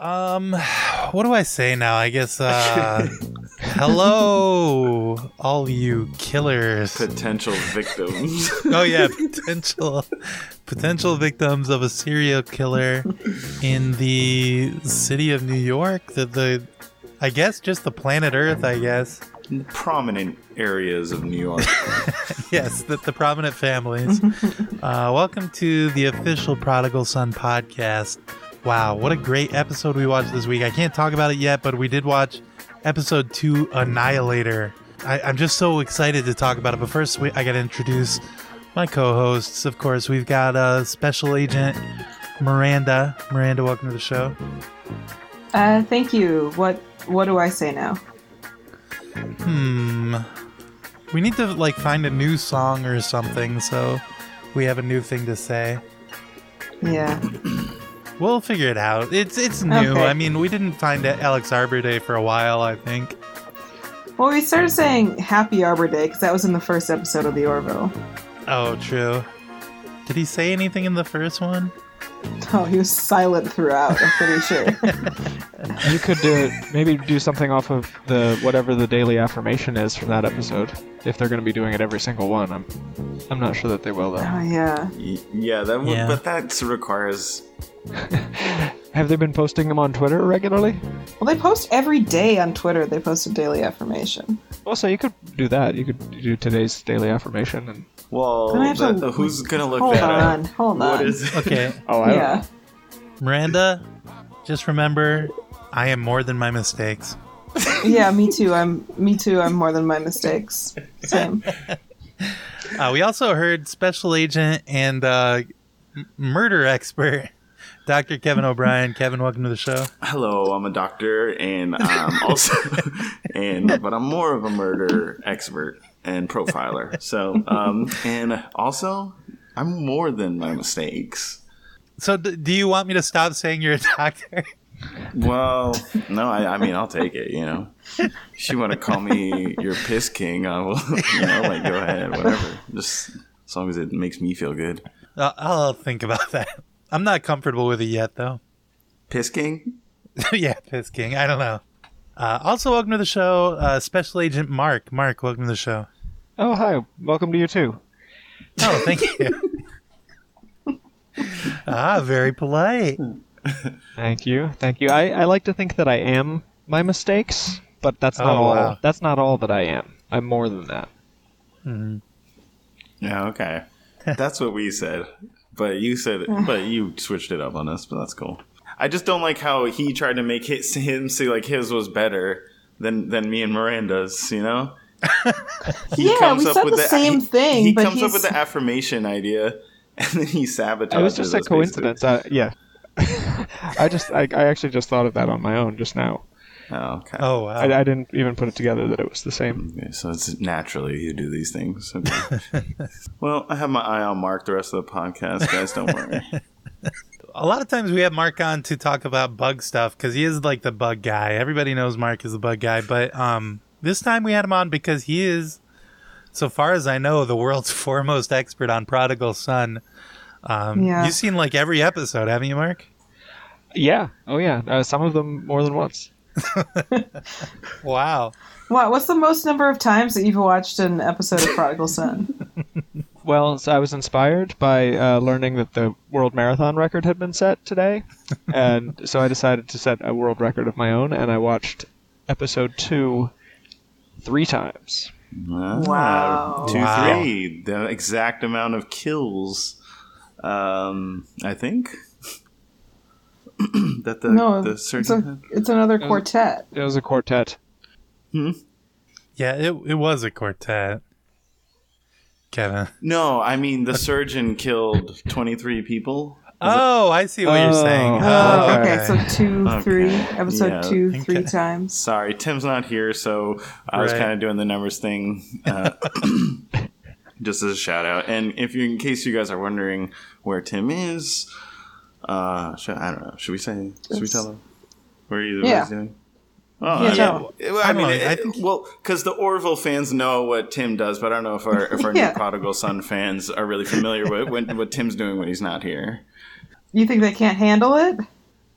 Um, what do I say now? I guess, uh, hello, all you killers. Potential victims. oh yeah, potential, potential victims of a serial killer in the city of New York. The, the, I guess just the planet Earth. I guess. Prominent areas of New York. yes, the, the prominent families. uh, welcome to the official Prodigal Son podcast. Wow, what a great episode we watched this week. I can't talk about it yet, but we did watch episode two, Annihilator. I, I'm just so excited to talk about it. But first, we, I got to introduce my co hosts. Of course, we've got uh, Special Agent Miranda. Miranda, welcome to the show. Uh, thank you. What What do I say now? Hmm. We need to like find a new song or something so we have a new thing to say. Yeah. We'll figure it out. It's it's new. Okay. I mean, we didn't find Alex Arbor Day for a while. I think. Well, we started saying Happy Arbor Day because that was in the first episode of the Orville. Oh, true. Did he say anything in the first one? Oh, he was silent throughout. I'm pretty sure. You could uh, maybe do something off of the whatever the daily affirmation is from that episode. If they're going to be doing it every single one, I'm I'm not sure that they will though. oh yeah. Y- yeah, that would, Yeah. but that requires. Have they been posting them on Twitter regularly? Well, they post every day on Twitter. They post a daily affirmation. Well, so you could do that. You could do today's daily affirmation and. Well, I have to- that- who's gonna look Hold that on. up? Hold What on. is? Okay, Oh, I yeah. Miranda, just remember, I am more than my mistakes. Yeah. Me too. I'm. Me too. I'm more than my mistakes. Same. Uh, we also heard Special Agent and uh, m- murder expert, Dr. Kevin O'Brien. Kevin, welcome to the show. Hello, I'm a doctor, and I'm also, and but I'm more of a murder expert and profiler. So, um, and also, I'm more than my mistakes. So, d- do you want me to stop saying you're a doctor? Well, no, I, I mean, I'll take it. You know, if you want to call me your piss king, I will. You know, like go ahead, whatever. Just as long as it makes me feel good. I'll, I'll think about that. I'm not comfortable with it yet, though. Piss king. yeah, Piss King. I don't know. Uh, also, welcome to the show, uh, Special Agent Mark. Mark, welcome to the show. Oh, hi. Welcome to you too. Oh, thank you. ah, very polite. Thank you. Thank you. I, I like to think that I am my mistakes, but that's not Oh, all. wow. That's not all that I am. I'm more than that. Yeah, okay. That's what we said. But you said, but you switched it up on us. But that's cool. I just don't like how he tried to make his, him see like his was better than than me and Miranda's. You know. He Yeah, we said the same he, thing, He but comes up with the affirmation idea, and then he sabotages. It It was just a coincidence. Uh, yeah. I just I, I actually just thought of that on my own just now. Oh, okay. Oh, wow. I, I didn't even put it together that it was the same. Okay, so it's naturally you do these things. Okay. well, I have my eye on Mark the rest of the podcast, guys. Don't worry. a lot of times we have Mark on to talk about bug stuff because he is like the bug guy. Everybody knows Mark is the bug guy, but um, this time we had him on because he is, so far as I know, the world's foremost expert on Prodigal Son. Um, Yeah. You've seen like every episode, haven't you, Mark? Yeah. Oh yeah. Uh, some of them more than once. Wow. What? What's the most number of times that you've watched an episode of Prodigal Son? Well, so I was inspired by uh, learning that the world marathon record had been set today, and so I decided to set a world record of my own, and I watched episode two three times. Ah, Wow. Two, Wow. three. The exact amount of kills, um, I think. that the, no, the it's, surgeon a, had. it's another quartet. It was a quartet. Yeah, it, it was a quartet. Kevin. No, I mean the surgeon killed twenty three people. Oh, I see what you're saying. Oh, Oh, Oh, okay. okay. So two, Okay. three, episode Yeah. two, Okay. three times. Sorry, Tim's not here, so I was kind of doing the numbers thing. Uh, just as a shout out, and if you, in case you guys are wondering where Tim is, uh, should, I don't know. Should we say? Should we tell them where he's Yeah. what he's doing? Oh, Yeah, I, no. mean, I I mean, don't I it- think- well, because the Orville fans know what Tim does, but I don't know if our if our Yeah. new prodigal son fans are really familiar with when, what Tim's doing when he's not here. You think they can't handle it?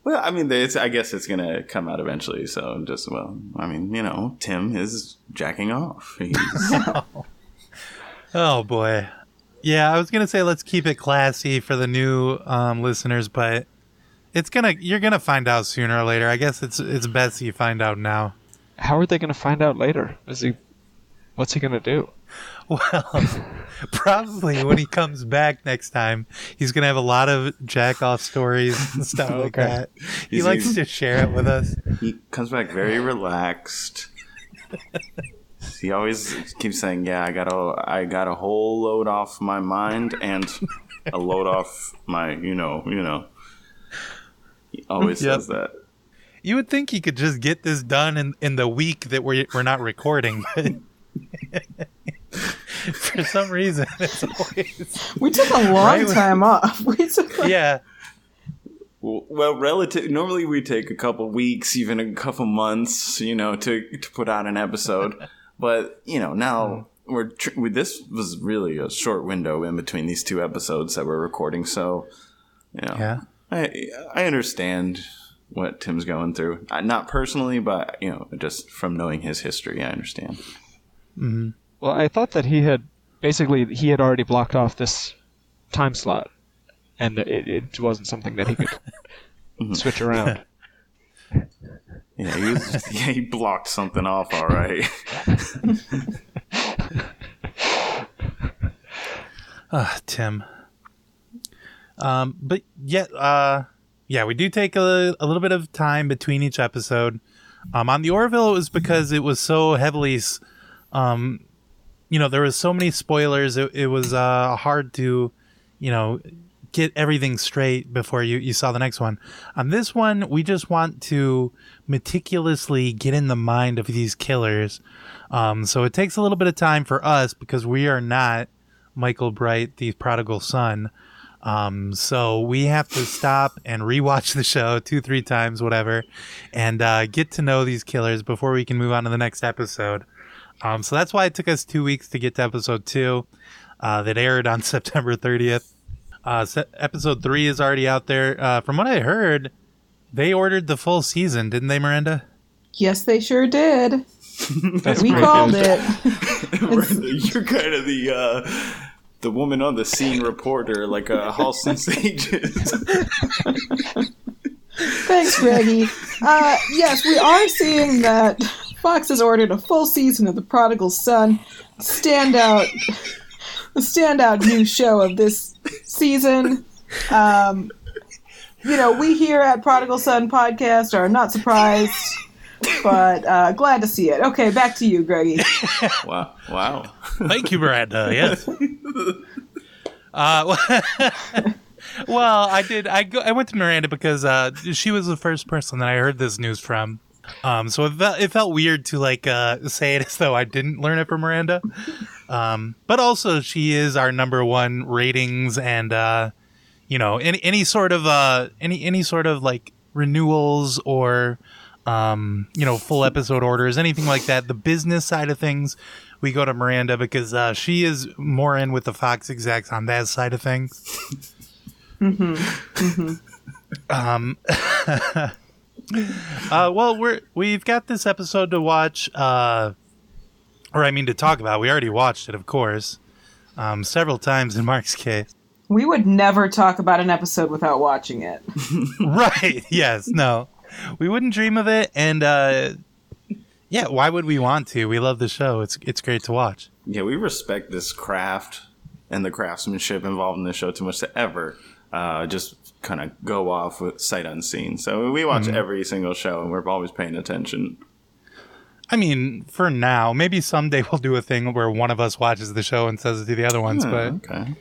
Well, I mean, it's, I guess it's gonna come out eventually. So just well, I mean, you know, Tim is jacking off. He's, Oh boy. Yeah, I was gonna say let's keep it classy for the new um, listeners, but it's gonna you're gonna find out sooner or later. I guess it's it's best you find out now. How are they going to find out later? Is he? What's he going to do? Well, probably when he comes back next time, he's gonna have a lot of jack off stories and stuff like Okay. that. He He's- likes to share it with us. he comes back very relaxed. He always keeps saying, "Yeah, I got a, I got a whole load off my mind and a load off my, you know, you know." He always Yep. says that. You would think he could just get this done in, in the week that we're, we're not recording, but for some reason, it's always. We took a long Right. time off. We took like, Yeah. Well, well, relative. Normally, we take a couple weeks, even a couple months, you know, to to put out an episode. but you know, now hmm. we're tr- we, this was really a short window in between these two episodes that we're recording. So, you know, Yeah. I I understand what Tim's going through. Uh, Not personally, but you know, just from knowing his history, I understand. Well, I thought that he had basically he had already blocked off this time slot, and it, it wasn't something that he could switch around. Yeah, he was, yeah, he blocked something off. All right. Ah, Tim. Um, but yet, uh, yeah, we do take a, a little bit of time between each episode. Um, on the Orville, it was because it was so heavily, um, you know, there was so many spoilers. It, it was uh, hard to, you know, get everything straight before you, you saw the next one. On this one, we just want to meticulously get in the mind of these killers. Um, so it takes a little bit of time for us because we are not Michael Bright, the prodigal son. Um, so we have to stop and rewatch the show two, three times, whatever, and uh, get to know these killers before we can move on to the next episode. Um, so that's why it took us two weeks to get to episode two, uh, that aired on September 30th. Uh, se- episode three is already out there. Uh, from what I heard, they ordered the full season, didn't they, Miranda? yes, they sure did. That's We called good. it. You're kind of the uh, the woman on the scene reporter, like uh, Halston Sages. Thanks, Reggie. Uh, yes, we are seeing that Fox has ordered a full season of The Prodigal Son. Standout, the standout new show of this season. Um, you know, we here at Prodigal Son Podcast are not surprised, but uh, glad to see it. Okay, back to you, Greggy. wow, wow. Thank you, Miranda. Yes. Uh, well, I did. I go, I went to Miranda because uh, she was the first person that I heard this news from. Um, so it felt, it felt weird to like uh, say it as though I didn't learn it from Miranda. Um, but also, she is our number one ratings and uh, you know any any sort of uh, any any sort of like renewals or um, you know full episode orders, anything like that. The business side of things, we go to Miranda because uh, she is more in with the Fox execs on that side of things. Um, uh, well, we're we've got this episode to watch, uh, or I mean to talk about. We already watched it, of course, um, several times in Mark's case. We would never talk about an episode without watching it. right? Yes. No, we wouldn't dream of it, and uh, yeah, why would we want to? We love the show. It's it's great to watch. Yeah, we respect this craft and the craftsmanship involved in the show too much to ever uh, just kind of go off with sight unseen. So we watch every single show and we're always paying attention. I mean, for now, maybe someday we'll do a thing where one of us watches the show and says it to the other ones, Hmm, but okay.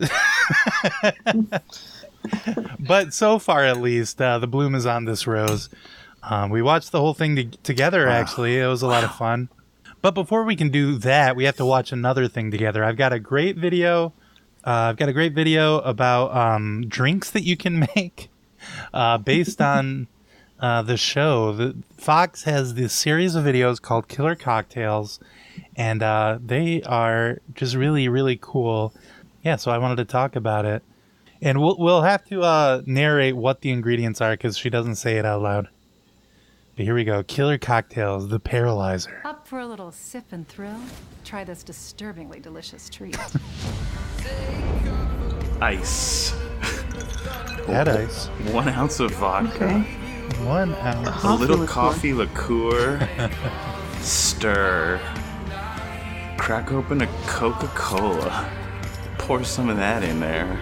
but so far at least uh, the bloom is on this rose um, we watched the whole thing to- together actually it was a lot of fun but before we can do that we have to watch another thing together i've got a great video uh, i've got a great video about um, drinks that you can make uh, based on uh, the show. The, Fox has this series of videos called Killer Cocktails, and uh, they are just really, really cool. Yeah, so I wanted to talk about it. And we'll, we'll have to uh, narrate what the ingredients are because she doesn't say it out loud. But here we go Killer Cocktails, the Paralyzer. Up for a little sip and thrill? Try this disturbingly delicious treat. Ice. Add ice. One ounce of vodka. Okay. One ounce. A Coffee little liqueur. coffee liqueur. Stir. Crack open a Coca Cola. Pour some of that in there.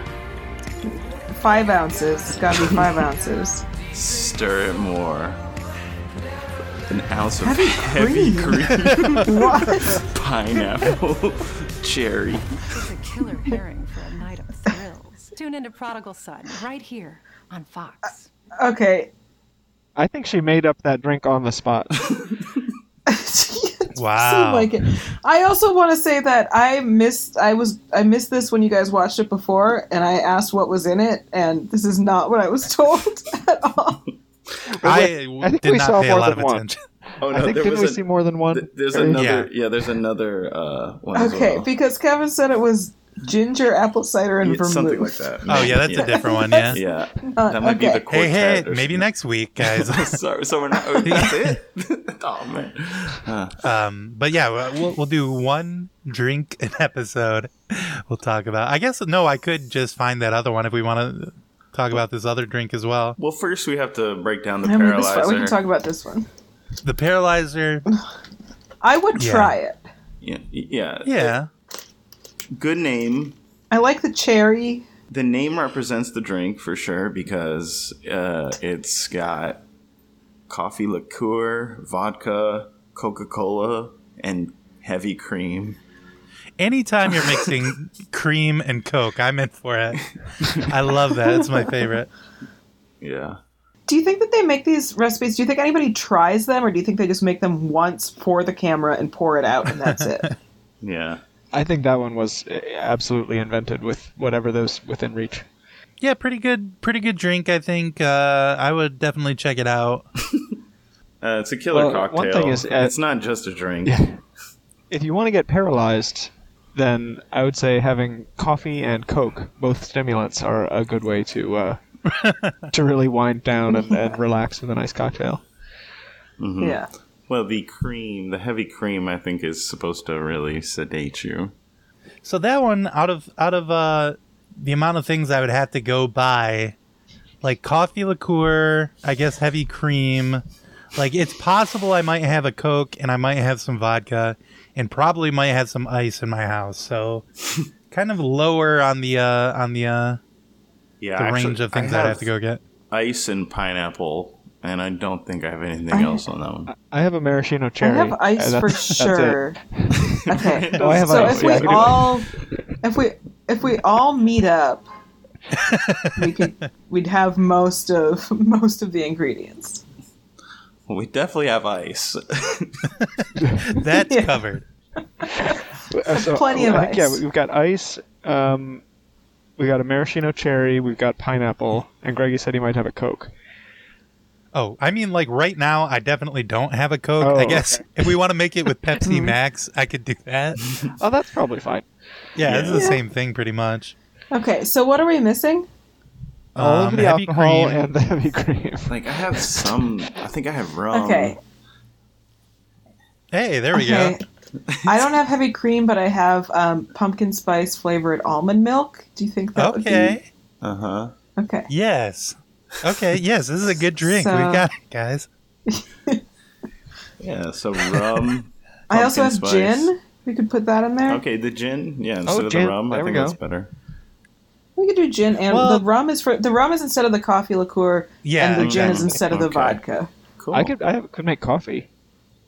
Five ounces. It's gotta be five ounces. Stir it more. An ounce of Heavy heavy cream. cream, what? pineapple, cherry. It's a killer pairing for a night of thrills. Tune into Prodigal Son right here on Fox. Uh, okay. I think she made up that drink on the spot. Wow. Seemed like it. I also want to say that I missed. I was. I missed this when you guys watched it before, and I asked what was in it, and this is not what I was told at all. I, I think did we not saw pay a more lot of than one. attention. Oh I think there didn't was we an- see more than one? th- There's Or- another. Yeah. there's another uh, one. as Okay, well. because Kevin said it was ginger, apple cider, and Yeah, vermouth. something like that. Oh, yeah, that's a different one, yeah. Yeah, Uh, that might be the quartet. Hey, hey, maybe something. next week, guys. Sorry, so we're not. Oh, that's it. oh man. Uh, Um, but yeah, we'll, we'll do one drink an episode. We'll talk about. I guess no, I could just find that other one if we want to talk about this other drink as well. well, first we have to break down the I mean, paralyzer. we can talk about this one. The paralyzer. I would Yeah. try it. yeah, yeah, Yeah, Good name. I like the cherry. The name represents the drink for sure because uh, it's got coffee liqueur, vodka, Coca Cola, and heavy cream. anytime you're mixing cream and Coke, I'm in for it. I love that. It's my favorite. Yeah. Do you think that they make these recipes? Do you think anybody tries them, or do you think they just make them once for the camera and pour it out and that's it? Yeah. I think that one was uh, absolutely invented with whatever those within reach. Yeah, pretty good. Pretty good drink. I think. Uh, I would definitely check it out. Uh, it's a killer Well, cocktail. one thing is, uh, it's not just a drink. Yeah. If you want to get paralyzed, then I would say having coffee and Coke, both stimulants, are a good way to uh, to really wind down and, and relax with a nice cocktail. Mhm. yeah. Well, the cream, the heavy cream, I think is supposed to really sedate you. So that one, out of out of uh, the amount of things I would have to go buy, like coffee liqueur, I guess heavy cream. Like it's possible I might have a Coke and I might have some vodka, and probably might have some ice in my house. So kind of lower on the uh, on the uh, Yeah, the actually, range of I things I'd have to go get. Ice and pineapple, and I don't think I have anything I- else on that one. I have a maraschino cherry. I have ice and for that's- that's sure. Okay. Oh, I have so ice. if Yeah, we I all if we if we all meet up we could we'd have most of most of the ingredients. Well, we definitely have ice. That's Yeah. covered. Uh, so, Plenty of I think, Yeah, ice. we've got ice. Um, we got a maraschino cherry. We've got pineapple, and Greggy said he might have a Coke. Oh, I mean, like right now, I definitely don't have a Coke. Oh, I guess okay. if we want to make it with Pepsi Max, I could do that. Oh, that's probably fine. Yeah, it's the Yeah. same thing pretty much. Okay, so what are we missing? All Um, of the heavy alcohol cream. and the heavy cream. like I have some. I think I have rum. Okay. Hey, there we Okay. go. I don't have heavy cream, but I have um, pumpkin spice flavored almond milk. Do you think that Okay. Uh huh. okay? Yes. Okay. Yes, this is a good drink. we So- got it, guys. Yeah. So rum. I also have spice. gin. We could put that in there. Okay, the gin. Yeah, instead of gin. the rum, I There we think that's better. We could do gin, and Well- the rum is for the rum is instead of the coffee liqueur, Yeah. and the gin is instead of the Okay. vodka. Cool. I could I have, could make coffee.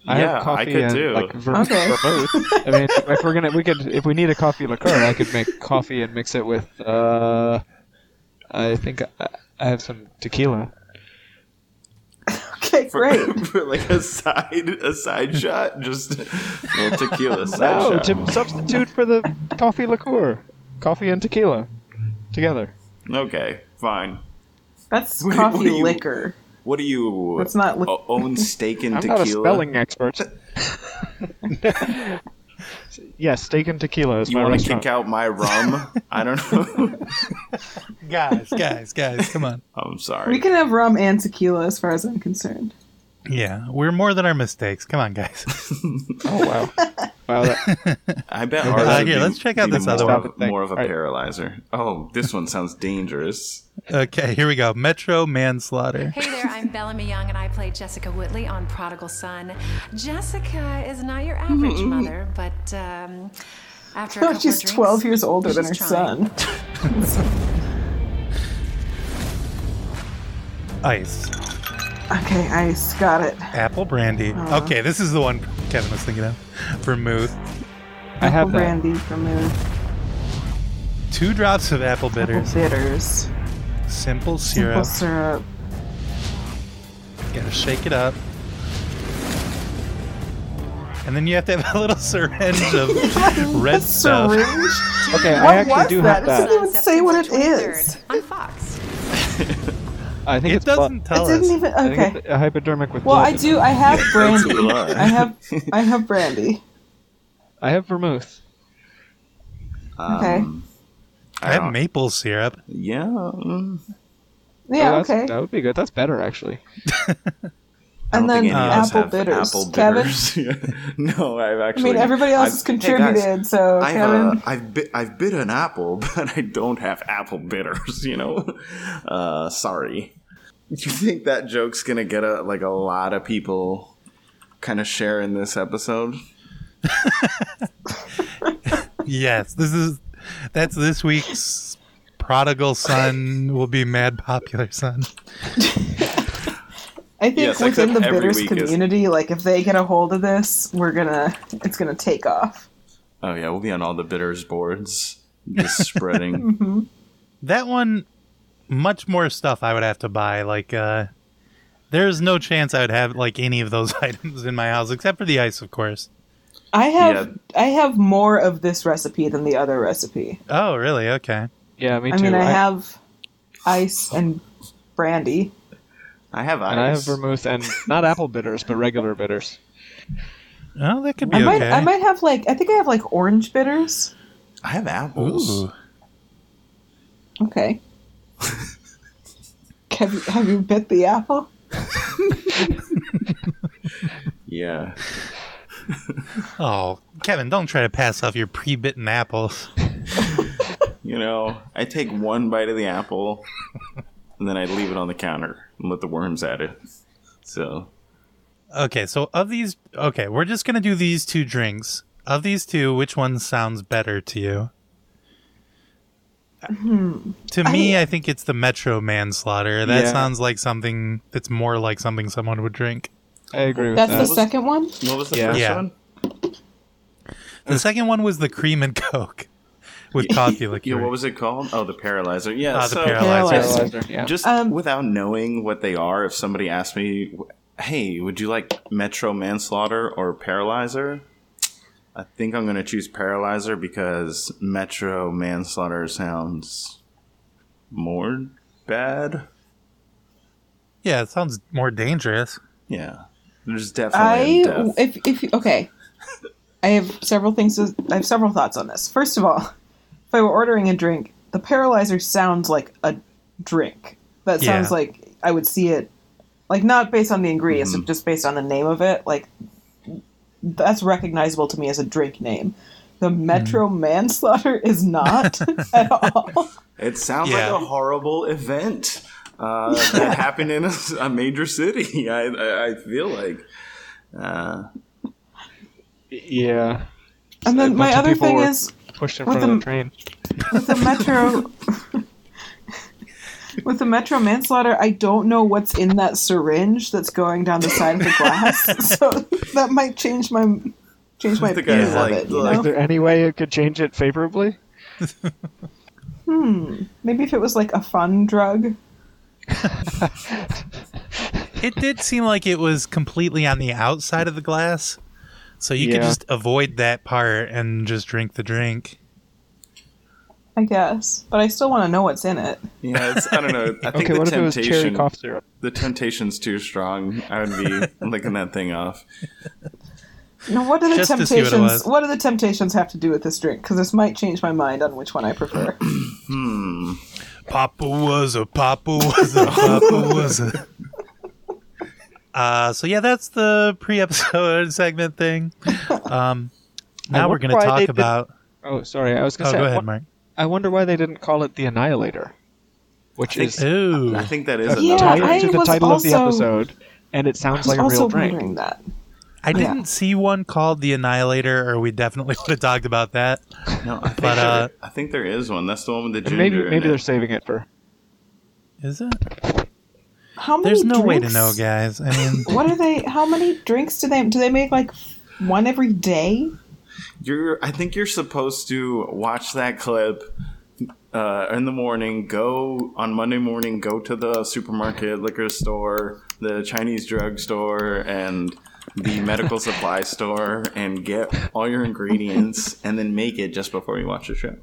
I Yeah, have coffee I could and, too. Like ver- Okay. vermouth. I mean, if we're gonna, we could, if we need a coffee liqueur, I could make coffee and mix it with. Uh, I think I, I have some tequila. Okay, great. for like a side a side shot, just a little tequila side No, shot. to substitute for the coffee liqueur, coffee and tequila together. Okay, fine. That's What- coffee what do you- liquor. What do you That's not li- own steak and I'm tequila? not a spelling expert. Yes, steak and tequila is You my want to kick out my rum? I don't know. guys, guys, guys, come on. I'm sorry. we can have rum and tequila, as far as I'm concerned. Yeah, we're more than our mistakes. Come on, guys. Oh wow, wow! That, I bet Uh, ours would here, be- let's check out this other one. Stop More of a Alright. paralyzer. Oh, this one sounds dangerous. Okay, here we go. Metro manslaughter. Hey there, I'm Bellamy Young, and I play Jessica Whitly on Prodigal Son. Jessica is not your average mother, but um, after a couple She's of drinks, 12 years older than her trying. son. Ice. Okay, ice. Got it. Apple brandy. Uh-huh. Okay, this is the one Kevin was thinking of. Vermouth. I have Apple that. brandy from Moon. Two drops of apple Apple bitters. bitters. Simple Simple syrup. syrup. Gotta shake it up. And then you have to have a little syringe of red stuff. Syringe? Okay, What I actually was do that? have It that. doesn't even say what it is. September is. 23rd On Fox. I think It doesn't tell it didn't us. even. I think Okay. it's a hypodermic with Well, blood. I do. I have brandy. I have. I have brandy. I have vermouth. Okay. Um, I have don't- maple syrup. Yeah. Yeah. Oh, okay. That would be good. That's better actually. I And then any of us apple bitters. Kevin. no, I've actually. I mean, everybody else I've- has hey, guys, contributed, so I've, Kevin. uh, I've bit I've bit an apple, but I don't have apple bitters. You know, uh, sorry. You think that joke's gonna get a like a lot of people kind of share in this episode? Yes, this is that's this week's prodigal son will be mad popular son. I think Yes, within the bitters week is- community, like if they get a hold of this, we're gonna. It's gonna take off. Oh yeah, we'll be on all the bitters boards, just spreading. That one much more stuff I would have to buy. Like uh there's no chance I would have like any of those items in my house except for the ice, of course. I have. Yeah. I have more of this recipe than the other recipe. Oh, really? Okay. Yeah, me too. I mean, I have ice and brandy. I have ice. and I have vermouth and not apple bitters, but regular bitters. Oh, that could be I might. okay. I might have like. I think I have like orange bitters. I have apples. Ooh. Okay. have you Have you bit the apple? Yeah. Oh, Kevin, don't try to pass off your pre-bitten apples. You know, I take one bite of the apple, and then I leave it on the counter and let the worms at it. So Okay, so of these, okay, we're just gonna do these two drinks. Of these two, which one sounds better to you? Hmm. To me, I, think it's the Metro Manslaughter. That Yeah. sounds like something that's more like something someone would drink. I agree with That's that. the second one. what was the Yeah. first Yeah. one? The second one was the cream and coke with coffee liqueur. Yeah, what was it called? Oh, the paralyzer. Yeah, Ah, the paralyzer. Paralyzer, yeah. just Um, without knowing what they are, if somebody asked me, "Hey, would you like Metro Manslaughter or Paralyzer?" I think I'm going to choose Paralyzer because Metro Manslaughter sounds more bad. Yeah, it sounds more dangerous. Yeah, there's definitely I death. if if okay, I have several things. To, I have several thoughts on this. First of all, if I were ordering a drink, the paralyzer sounds like a drink. That sounds Yeah. like I would see it, like not based on the ingredients, Mm-hmm. but just based on the name of it. Like that's recognizable to me as a drink name. The Metro Manslaughter is not at all. It sounds Yeah. like a horrible event uh, that happened in a, a major city. I, I, I feel like. Uh, yeah. And then my bunch of other people thing were is pushed in with front of the- the train. with the metro with the metro manslaughter i don't know what's in that syringe that's going down the side of the glass so that might change my change my The opinion guy's of like- it you like- Is there any way it could change it favorably? Hmm. Maybe if it was like a fun drug It did seem like it was completely on the outside of the glass, so you could just avoid that part and just drink the drink. i I guess, but I still want to know what's in it. Yeah, it's, I don't know. I think Okay, the what if it was cherry temptation, cough syrup? the temptation's too strong. I would be licking that thing off. Now, what do the Just to see what temptations? What, do the temptations have to do with this drink? Because this might change my mind on which one I prefer. Hmm. Papa was a Papa was a Papa was a. Uh, so yeah, that's the pre-episode segment thing. Um, now we're gonna why they talk did- about. Oh, sorry. I was gonna Oh, say. go I ahead, Mark. I wonder why they didn't call it the Annihilator, which think- is Ooh, I think that is Yeah, another I tied to the was title of the episode, and it I sounds was like a also real drink. that. I didn't see one called the Annihilator, or we definitely would have talked about that. No, I think, But, there, uh, I think there is one. That's the one with the ginger. maybe maybe it. they're saving it for. Is it? How many? There's no way to know, guys. I mean, What are they? How many drinks do they? Do they make like one every day? You're. I think you're supposed to watch that clip uh, in the morning. Go on Monday morning. Go to the supermarket, liquor store, the Chinese drug store, and the medical supply store, and get all your ingredients, and then make it just before you watch the show.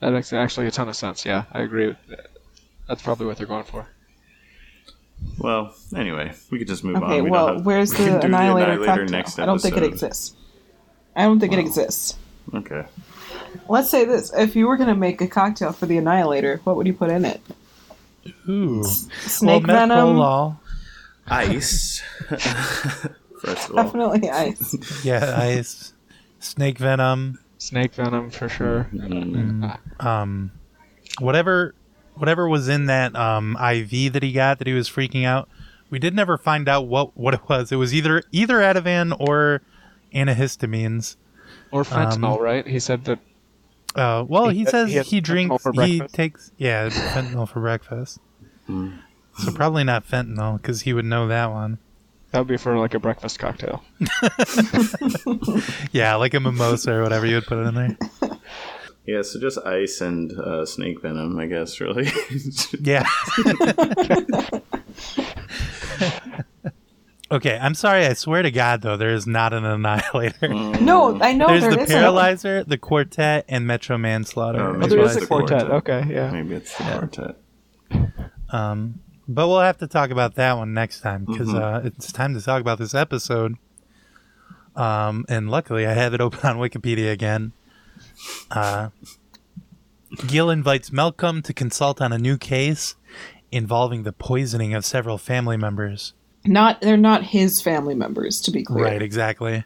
That makes actually a ton of sense. Yeah, I agree. With that. That's probably what they're going for. Well, anyway, we could just move Okay, on. We well, have- where's we the can do Annihilator, cocktail? I don't think it exists. I don't think it exists. Okay. Let's say this: if you were going to make a cocktail for the Annihilator, what would you put in it? ooh. Snake well, venom, Metoprolol. Ice. First of all. definitely ice. Yeah, ice, snake venom, Snake venom for sure. Mm. um, whatever, whatever was in that um IV that he got that he was freaking out. We did never find out what what it was. It was either either Ativan or antihistamines. Or fentanyl, Um, right? He said that. Uh, well, He he says he he, drinks, he takes, yeah, fentanyl for breakfast. So probably not fentanyl because he would know that one. That would be for like a breakfast cocktail. Yeah, like a mimosa or whatever you would put it in there. Yeah, so just ice and uh, snake venom, I guess, really. Yeah. okay, I'm sorry. I swear to God, though, there is not an annihilator. No, I know There's there the isn't. paralyzer, the quartet, and Metro Manslaughter. Oh, is maybe there what is I a quartet. quartet. Okay, yeah. Maybe it's the quartet. Um, but we'll have to talk about that one next time because Mhm. uh, it's time to talk about this episode. Um, and luckily, I have it open on Wikipedia again. Uh, Gil invites Malcolm to consult on a new case involving the poisoning of several family members. Not they're not his family members, to be clear. Right, exactly.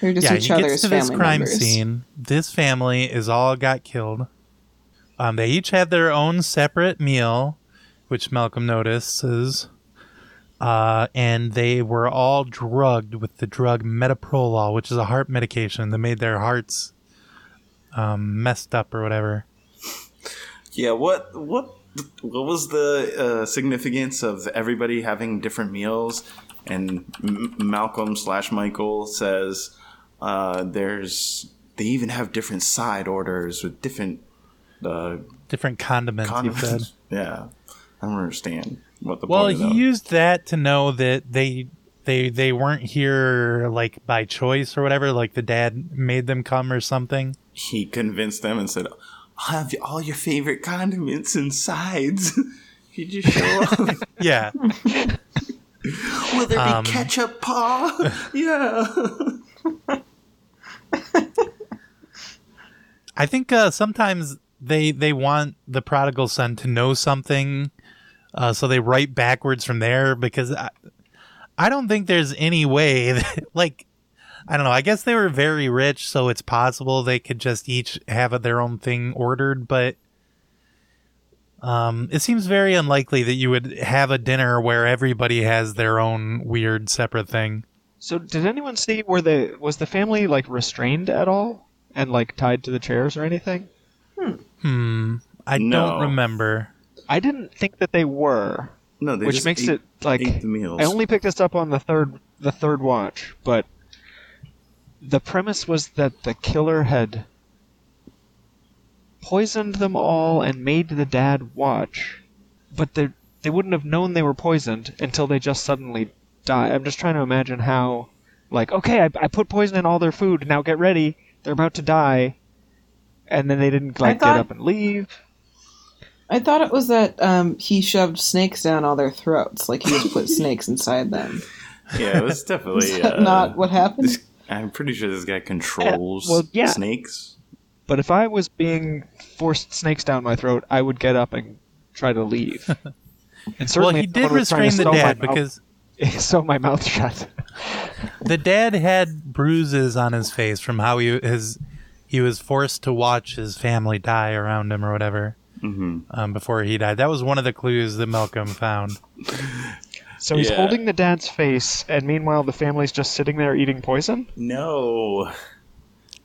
They're just yeah, each he other's gets to this crime members. scene. This family is all got killed. Um, they each had their own separate meal, which Malcolm notices. Uh, and they were all drugged with the drug metoprolol, which is a heart medication that made their hearts um, messed up or whatever. Yeah, what what what was the uh, significance of everybody having different meals? And M- Malcolm slash Michael says uh, there's they even have different side orders with different uh, Different condiments, condiments. Yeah, I don't understand what the Well, point he used that to know that they they they weren't here like by choice or whatever. Like the dad made them come or something. He convinced them and said, "I'll have all your favorite condiments and sides." you just show up. Yeah, Will there be Um, ketchup, Pa? yeah. I think uh, sometimes they they want the prodigal son to know something, uh, so they write backwards from there because I, I don't think there's any way that like I don't know. I guess they were very rich, so it's possible they could just each have their own thing ordered, but. Um, it seems very unlikely that you would have a dinner where everybody has their own weird separate thing. So, did anyone see where the was the family like restrained at all and like tied to the chairs or anything? Hmm. I No. don't remember. I didn't think that they were, No, they which just makes ate- it like ate the meals. I only picked this up on the third the third watch, but the premise was that the killer had poisoned them all and made the dad watch, but they they wouldn't have known they were poisoned until they just suddenly die. I'm just trying to imagine how, like, okay, I, I put poison in all their food. Now get ready. They're about to die, and then they didn't like thought- get up and leave. I thought it was that um, he shoved snakes down all their throats, like he just put snakes inside them. Yeah, it was definitely Is that uh, not what happened? This- I'm pretty sure this guy controls well, yeah. snakes. But if I was being forced snakes down my throat, I would get up and try to leave. And Well, certainly, he if did was trying restrain to the sew my dad mouth- because sew my mouth shut. the dad had bruises on his face from how he his he was forced to watch his family die around him or whatever hmm um, before he died. That was one of the clues that Malcolm found. So he's Yeah. holding the dad's face, and meanwhile the family's just sitting there eating poison. No,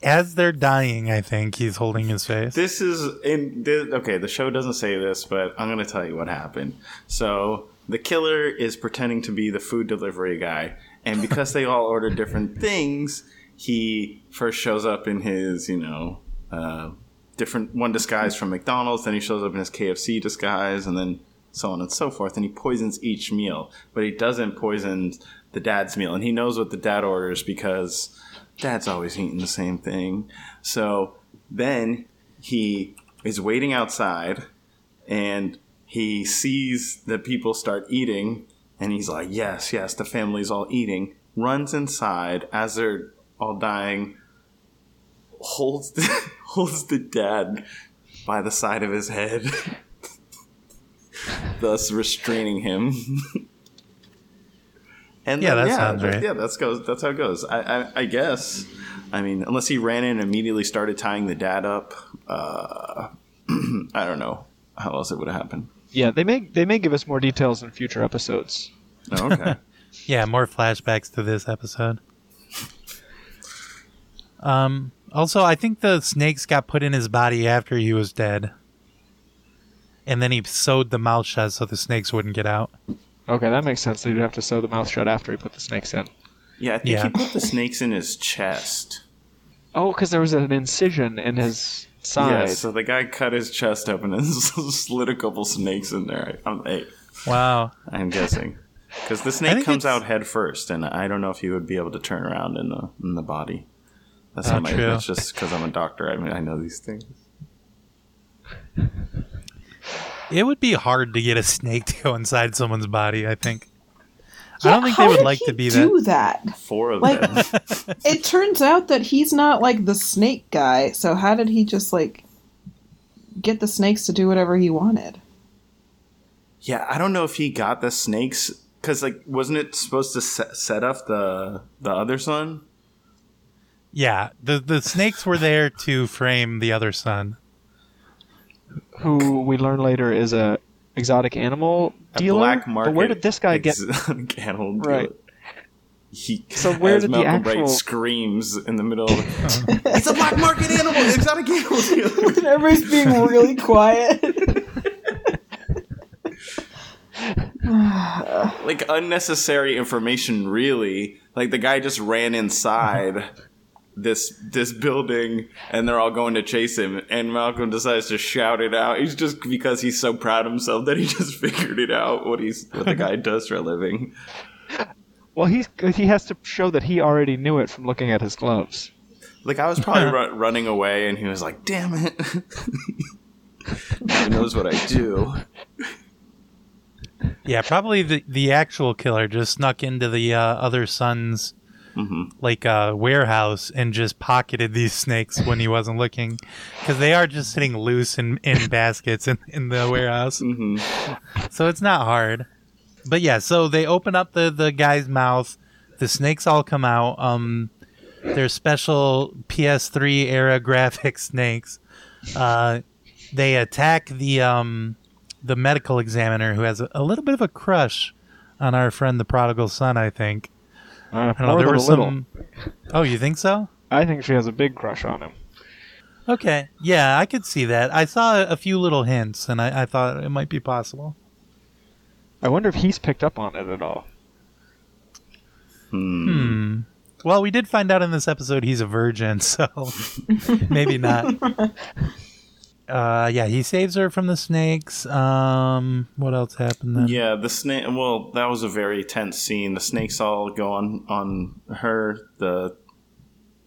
As they're dying, I think he's holding his face. this is in this, okay. The show doesn't say this, but I'm gonna tell you what happened. So the killer is pretending to be the food delivery guy, and because they all order different things, he first shows up in his, you know, uh, different one disguise from McDonald's. Then he shows up in his KFC disguise, and then so on and so forth. And he poisons each meal, but he doesn't poison the dad's meal, and he knows what the dad orders because dad's always eating the same thing. So then he is waiting outside and he sees that people start eating and he's like, Yes, yes, the family's all eating. Runs inside as they're all dying, holds the, holds the dad by the side of his head, thus restraining him. And Yeah, then, that sounds right. Yeah, that's goes. That's how it goes. I, I, I guess. I mean, unless he ran in and immediately started tying the dad up, uh, I don't know how else it would have happened. Yeah, they may they may give us more details in future episodes. Oh, okay. Yeah, more flashbacks to this episode. Um. Also, I think the snakes got put in his body after he was dead, and then he sewed the mouth shut so the snakes wouldn't get out. Okay, that makes sense. So you'd have to sew the mouth shut after he put the snakes in. yeah, I think Yeah. he put the snakes in his chest. Oh, because there was an incision in his side. Yeah, so the guy cut his chest open and slid a couple snakes in there. I'm, hey, Wow. I'm guessing because the snake comes it's- out head first, and I don't know if he would be able to turn around in the in the body. That's Ah, not my. true. That's just because I'm a doctor. I mean, I know these things. It would be hard to get a snake to go inside someone's body. I think. I don't think they would like he to be do that. that. Four of Like- them. It turns out that he's not like the snake guy. So how did he just like get the snakes to do whatever he wanted? Yeah, I don't know if he got the snakes because like wasn't it supposed to set, set up the the other son? Yeah, the the snakes were there to frame the other son. Who we learn later is a exotic animal A dealer. black market. but where did this guy get? exotic animal Right. He, So where as did the Malcolm Bright actual- screams in the middle? Of it's a black market animal, exotic animal dealer. Everybody's being really quiet. like unnecessary information really like the guy just ran inside this this building and they're all going to chase him. And malcolm decides to shout it out. He's just because he's so proud of himself that he just figured it out what he's what the guy does for a living. Well, he's he has to show that he already knew it from looking at his gloves. like i was probably ru- running away and he was like damn it. He knows what i do. Yeah, probably the the actual killer just snuck into the uh, other son's Mhm. like a warehouse and just pocketed these snakes when he wasn't looking, because they are just sitting loose in, in baskets in, in the warehouse. hmm So it's not hard. But yeah, so they open up the the guy's mouth. The snakes all come out. Um, they're special PS3 era graphic snakes. Uh, they attack the um the medical examiner who has a, a little bit of a crush on our friend the prodigal son. I think. Uh, I don't know. more There than was little. some. Oh, you think so? I think she has a big crush on him. Okay. Yeah, I could see that. I saw a few little hints, and I, I thought it might be possible. I wonder if he's picked up on it at all. Hmm. Hmm. Well, we did find out in this episode he's a virgin, so maybe not. Uh, yeah, he saves her from the snakes. Um, what else happened then? Yeah, the snake. Well, that was a very tense scene. The snakes all go on on her, the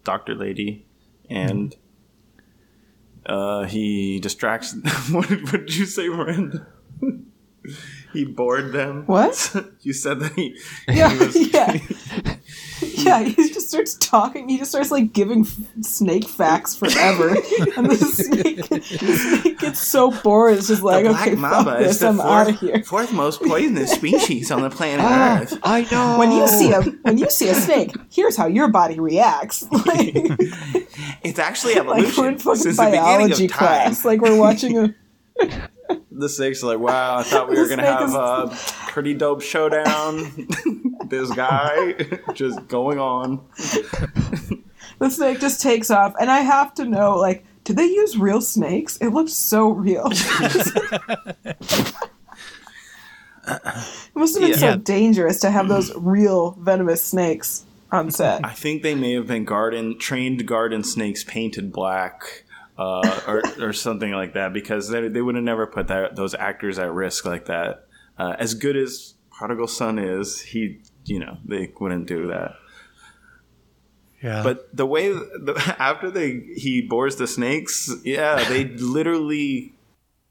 doctor lady, and uh, he distracts. what, did, what did you say, Miranda? he bored them. What? you said that he. Yeah, he was, yeah. Yeah, he just starts talking. He just starts like giving snake facts forever, and the snake, the snake gets so bored. It's just like, the black okay, mamba fuck is this. the I'm out of fourth, here. fourth most poisonous species on the planet Ah, Earth. I know. When you see a when you see a snake, here's how your body reacts. Like, It's actually like we're evolution in fucking since the beginning biology of time. class. Like we're watching a The snake's are like, wow, I thought we were gonna have is- a pretty dope showdown. This guy just going on. the snake just takes off, and I have to know like. Did they use real snakes? It looked so real. it must have been so dangerous to have those real venomous snakes on set. I think they may have been garden trained garden snakes painted black. Uh, or, or something like that because they, they would have never put that those actors at risk like that. Uh, as good as Prodigal Son is, he you know they wouldn't do that. Yeah. But the way the, after they he bores the snakes, yeah, they literally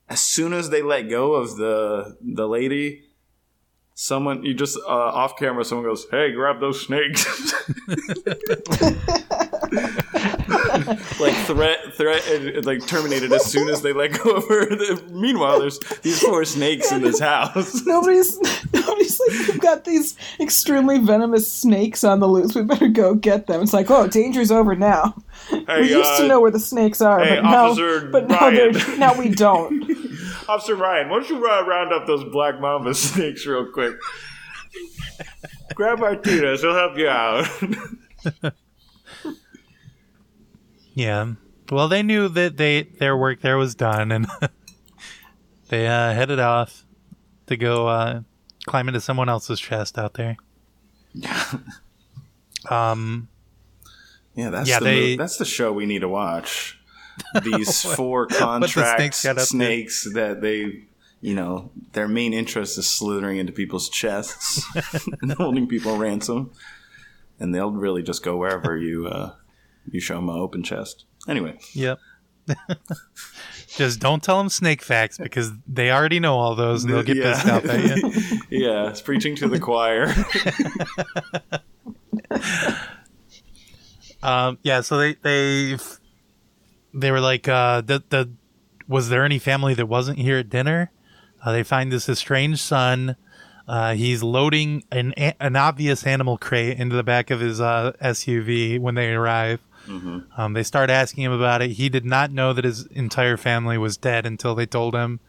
as soon as they let go of the the lady, someone you just uh, off camera, someone goes, "Hey, grab those snakes." like threat, threat, like terminated as soon as they let go of her. Meanwhile, there's these four snakes in this house. Nobody's nobody's like we've got these extremely venomous snakes on the loose. We better go get them. It's like, oh, danger's over now. Hey, we used uh, to know where the snakes are, hey, but now, Officer but now, they're, Ryan. now we don't. Officer Ryan, why don't you uh, round up those black mamba snakes real quick? Grab Martinez, he'll help you out. Yeah. Well, they knew that they their work there was done, and they uh, headed off to go uh, climb into someone else's chest out there. Um. yeah, that's Yeah, the they- that's the show we need to watch. These four contract snakes got up to. snakes that they, you know, their main interest is slithering into people's chests and holding people ransom, and they'll really just go wherever you uh, you show them an open chest. Anyway, Yep. Just don't tell them snake facts because they already know all those and they'll get Yeah. pissed off at you. yeah, it's preaching to the choir. Um, yeah, so they they they were like, uh, the the was there any family that wasn't here at dinner? Uh, they find this estranged son. Uh, he's loading an an obvious animal crate into the back of his uh, SUV when they arrive. Um, they start asking him about it. He did not know that his entire family was dead until they told him.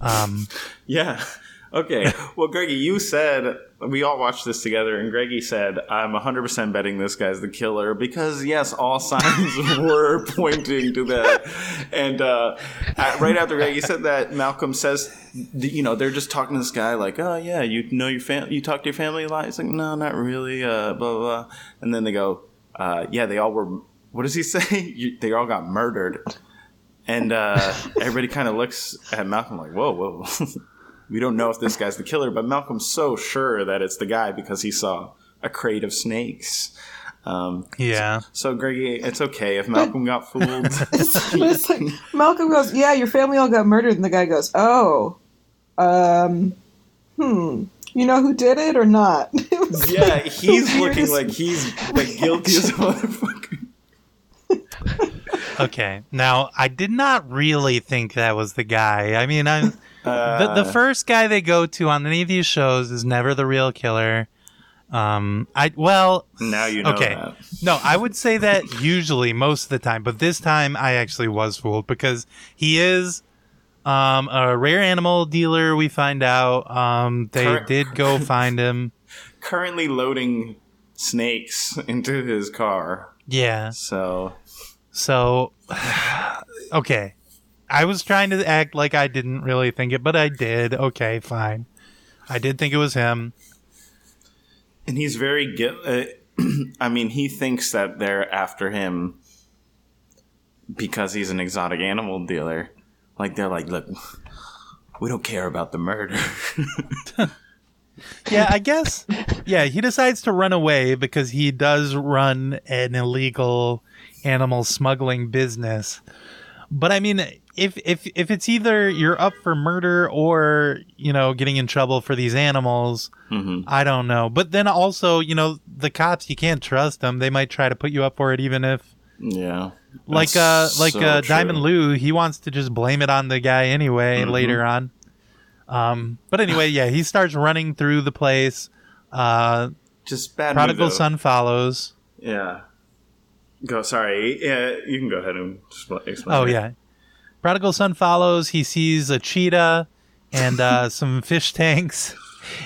Um, Yeah. Okay. Well, Greggy, you said we all watched this together, and Greggy said, "I'm 100% betting this guy's the killer because yes, all signs were pointing to that." And uh, right after Greggy said that, Malcolm says, "You know, they're just talking to this guy like, oh yeah, you know your family, you talk to your family a lot." He's like, "No, not really." Uh, blah blah. blah. And then they go, uh, "Yeah, they all were." What does he say? You, they all got murdered. And uh, everybody kind of looks at Malcolm like, whoa, whoa. we don't know if this guy's the killer, but Malcolm's so sure that it's the guy because he saw a crate of snakes. Um, yeah, so, Greggy, it's okay if Malcolm got fooled. but it's like Malcolm goes, "Yeah, your family all got murdered," and the guy goes, "Oh, um, hmm, you know who did it or not?" It yeah, like he's looking like he's the guiltiest motherfucker. Okay. Now, I did not really think that was the guy. I mean, I'm the Uh, the first guy they go to on any of these shows is never the real killer. Um, I well, Now you know okay. that. No, I would say that usually most of the time, but this time I actually was fooled because he is um a rare animal dealer. We find out um they Current- did go find him. Currently loading snakes into his car. Yeah. So, So, okay. I was trying to act like I didn't really think it, but I did. Okay, fine. I did think it was him. and he's very uh, I mean, he thinks that they're after him because he's an exotic animal dealer. Like they're like, look, we don't care about the murder. Yeah, I guess. Yeah, he decides to run away because he does run an illegal animal smuggling business. But I mean, if if if it's either you're up for murder or you know getting in trouble for these animals, Mm-hmm. I don't know. But then also, you know, the cops you can't trust them. They might try to put you up for it, even if Yeah. Like uh like so uh. Diamond Lou, he wants to just blame it on the guy anyway Mhm. later on. Um, but anyway, yeah, he starts running through the place. Uh, Just bad. prodigal son follows. Yeah. Go. Sorry. Yeah, you can go ahead and explain. Oh it. yeah, prodigal son follows. He sees a cheetah and uh, some fish tanks,